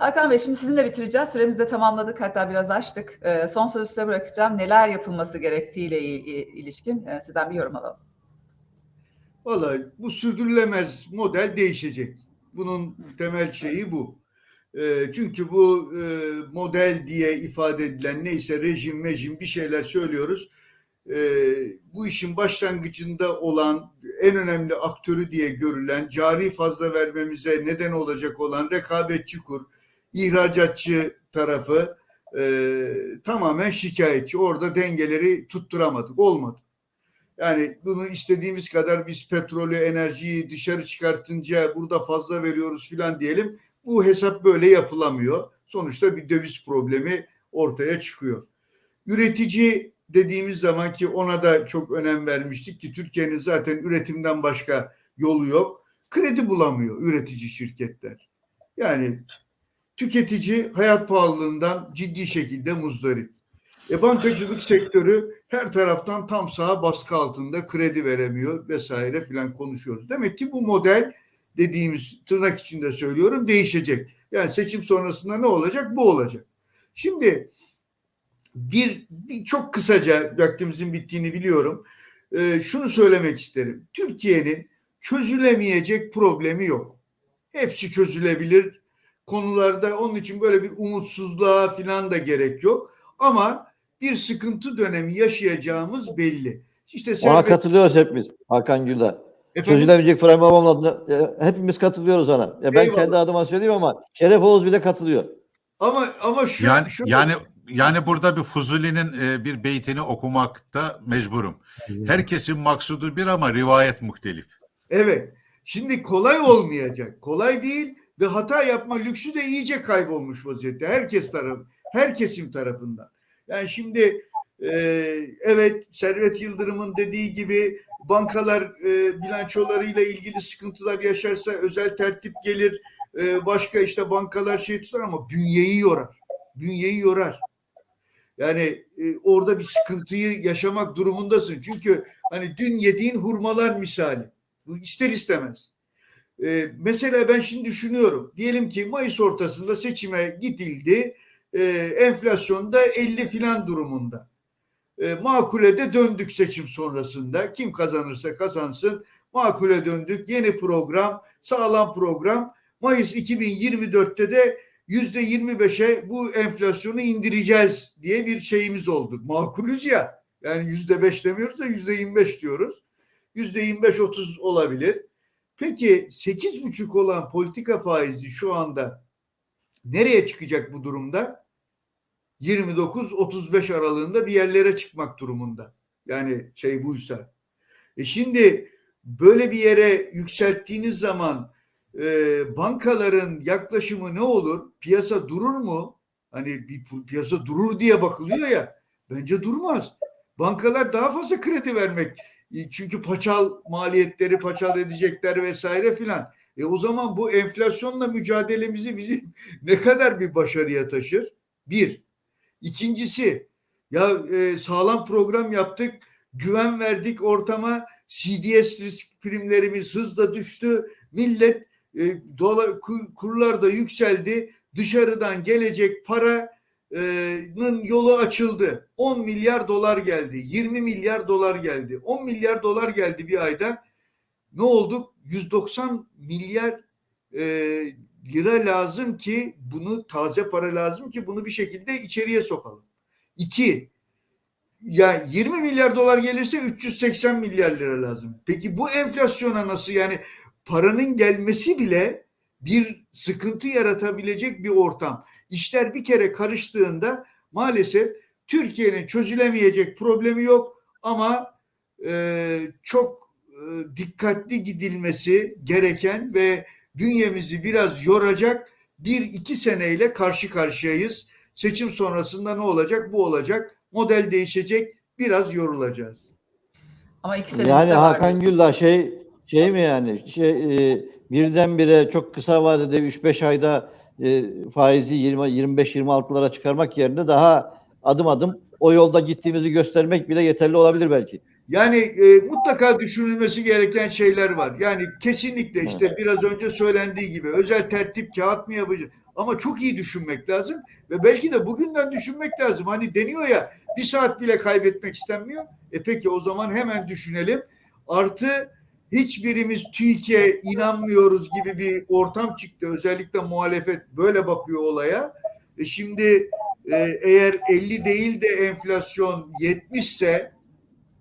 Hakan Bey şimdi sizinle bitireceğiz. Süremizi de tamamladık hatta biraz açtık. Ee, son sözü size bırakacağım. Neler yapılması gerektiğiyle il- il- ilişkin e, sizden bir yorum alalım. Vallahi bu sürdürülemez model değişecek. Bunun temel şeyi bu. Ee, çünkü bu e, model diye ifade edilen neyse rejim mejim bir şeyler söylüyoruz. Ee, bu işin başlangıcında olan en önemli aktörü diye görülen cari fazla vermemize neden olacak olan rekabetçi kur, ihracatçı tarafı e, tamamen şikayetçi. Orada dengeleri tutturamadık, olmadı. Yani bunu istediğimiz kadar biz petrolü, enerjiyi dışarı çıkartınca burada fazla veriyoruz filan diyelim. Bu hesap böyle yapılamıyor. Sonuçta bir döviz problemi ortaya çıkıyor. Üretici dediğimiz zaman ki ona da çok önem vermiştik ki Türkiye'nin zaten üretimden başka yolu yok. Kredi bulamıyor üretici şirketler. Yani tüketici hayat pahalılığından ciddi şekilde muzdarip. E bankacılık sektörü her taraftan tam saha baskı altında kredi veremiyor vesaire filan konuşuyoruz. Demek ki bu model dediğimiz tırnak içinde söylüyorum değişecek. Yani seçim sonrasında ne olacak? Bu olacak. Şimdi bir, bir çok kısaca vaktimizin bittiğini biliyorum. Ee, şunu söylemek isterim. Türkiye'nin çözülemeyecek problemi yok. Hepsi çözülebilir konularda. Onun için böyle bir umutsuzluğa falan da gerek yok. Ama bir sıkıntı dönemi yaşayacağımız belli. İşte Ona servet- katılıyoruz hepimiz. Hakan. Efendim? Çözülemeyecek babamın adına e, hepimiz katılıyoruz ona. Ya ben Eyvallah. kendi adıma söyleyeyim ama Şeref Oğuz bile katılıyor. Ama ama şu Yani şu- yani yani burada bir Fuzuli'nin e, bir beytini okumakta mecburum. Herkesin maksudu bir ama rivayet muhtelif. Evet. Şimdi kolay olmayacak. Kolay değil ve hata yapma lüksü de iyice kaybolmuş vaziyette. Herkes tarafı, her kesim tarafından. Yani şimdi e, evet Servet Yıldırım'ın dediği gibi bankalar e, bilançolarıyla ilgili sıkıntılar yaşarsa özel tertip gelir. E, başka işte bankalar şey tutar ama bünyeyi yorar. Bünyeyi yorar. Yani e, orada bir sıkıntıyı yaşamak durumundasın. Çünkü hani dün yediğin hurmalar misali. Bu ister istemez. Ee, mesela ben şimdi düşünüyorum. Diyelim ki Mayıs ortasında seçime gidildi. Ee, enflasyonda 50 filan durumunda. Ee, makule de döndük seçim sonrasında. Kim kazanırsa kazansın. Makule döndük. Yeni program, sağlam program. Mayıs 2024'te de yüzde 25'e bu enflasyonu indireceğiz diye bir şeyimiz oldu. Makulüz ya. Yani yüzde 5 demiyoruz da yüzde 25 diyoruz. Yüzde 25-30 olabilir. Peki 8,5 olan politika faizi şu anda nereye çıkacak bu durumda? 29-35 aralığında bir yerlere çıkmak durumunda. Yani şey buysa. E şimdi böyle bir yere yükselttiğiniz zaman e, bankaların yaklaşımı ne olur? Piyasa durur mu? Hani bir pi- piyasa durur diye bakılıyor ya. Bence durmaz. Bankalar daha fazla kredi vermek çünkü paçal maliyetleri paçal edecekler vesaire filan. E o zaman bu enflasyonla mücadelemizi bizi ne kadar bir başarıya taşır? Bir. İkincisi ya e, sağlam program yaptık, güven verdik ortama, CDS risk primlerimiz hızla düştü, millet e, dolar ku- kurlar da yükseldi, dışarıdan gelecek paranın yolu açıldı. 10 milyar dolar geldi, 20 milyar dolar geldi, 10 milyar dolar geldi bir ayda. Ne olduk? 190 milyar e, lira lazım ki bunu taze para lazım ki bunu bir şekilde içeriye sokalım. İki, ya 20 milyar dolar gelirse 380 milyar lira lazım. Peki bu enflasyona nasıl yani paranın gelmesi bile bir sıkıntı yaratabilecek bir ortam. İşler bir kere karıştığında maalesef Türkiye'nin çözülemeyecek problemi yok ama e, çok e, dikkatli gidilmesi gereken ve bünyemizi biraz yoracak bir iki seneyle karşı karşıyayız. Seçim sonrasında ne olacak? Bu olacak. Model değişecek. Biraz yorulacağız. Ama iki senemiz Yani Hakan. Güldağ şey şey mi yani şey e, birdenbire çok kısa vadede 3-5 ayda e, faizi 20 25-26'lara çıkarmak yerine daha adım adım o yolda gittiğimizi göstermek bile yeterli olabilir belki. Yani e, mutlaka düşünülmesi gereken şeyler var. Yani kesinlikle işte biraz önce söylendiği gibi özel tertip kağıt mı yapacağız? Ama çok iyi düşünmek lazım ve belki de bugünden düşünmek lazım. Hani deniyor ya bir saat bile kaybetmek istenmiyor. E peki o zaman hemen düşünelim. Artı hiçbirimiz TÜİK'e inanmıyoruz gibi bir ortam çıktı. Özellikle muhalefet böyle bakıyor olaya. E şimdi e, eğer 50 değil de enflasyon 70 ise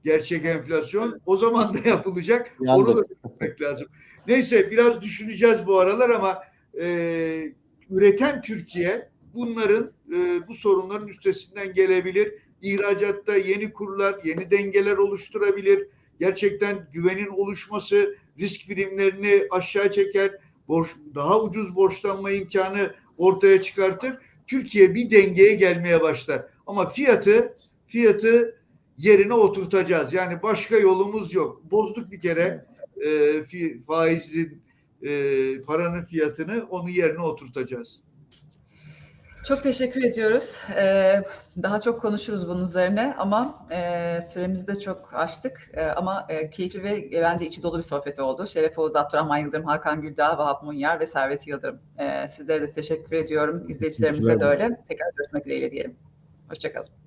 gerçek enflasyon o zaman da yapılacak. Yandık. Onu da düşünmek lazım. Neyse biraz düşüneceğiz bu aralar ama e, üreten Türkiye bunların e, bu sorunların üstesinden gelebilir. İhracatta yeni kurlar, yeni dengeler oluşturabilir. Gerçekten güvenin oluşması risk primlerini aşağı çeker. Borç, daha ucuz borçlanma imkanı ortaya çıkartır. Türkiye bir dengeye gelmeye başlar. Ama fiyatı fiyatı yerine oturtacağız. Yani başka yolumuz yok. Bozduk bir kere e, faizin e, paranın fiyatını onu yerine oturtacağız. Çok teşekkür ediyoruz. Ee, daha çok konuşuruz bunun üzerine ama e, süremizi de çok aştık. E, ama e, keyifli ve e, bence içi dolu bir sohbet oldu. Şeref Oğuz, Abdurrahman Yıldırım, Hakan Güldağ, Vahap Munyar ve Servet Yıldırım. E, sizlere de teşekkür ediyorum. İzleyicilerimize de öyle. Tekrar görüşmek dileğiyle diyelim. Hoşçakalın.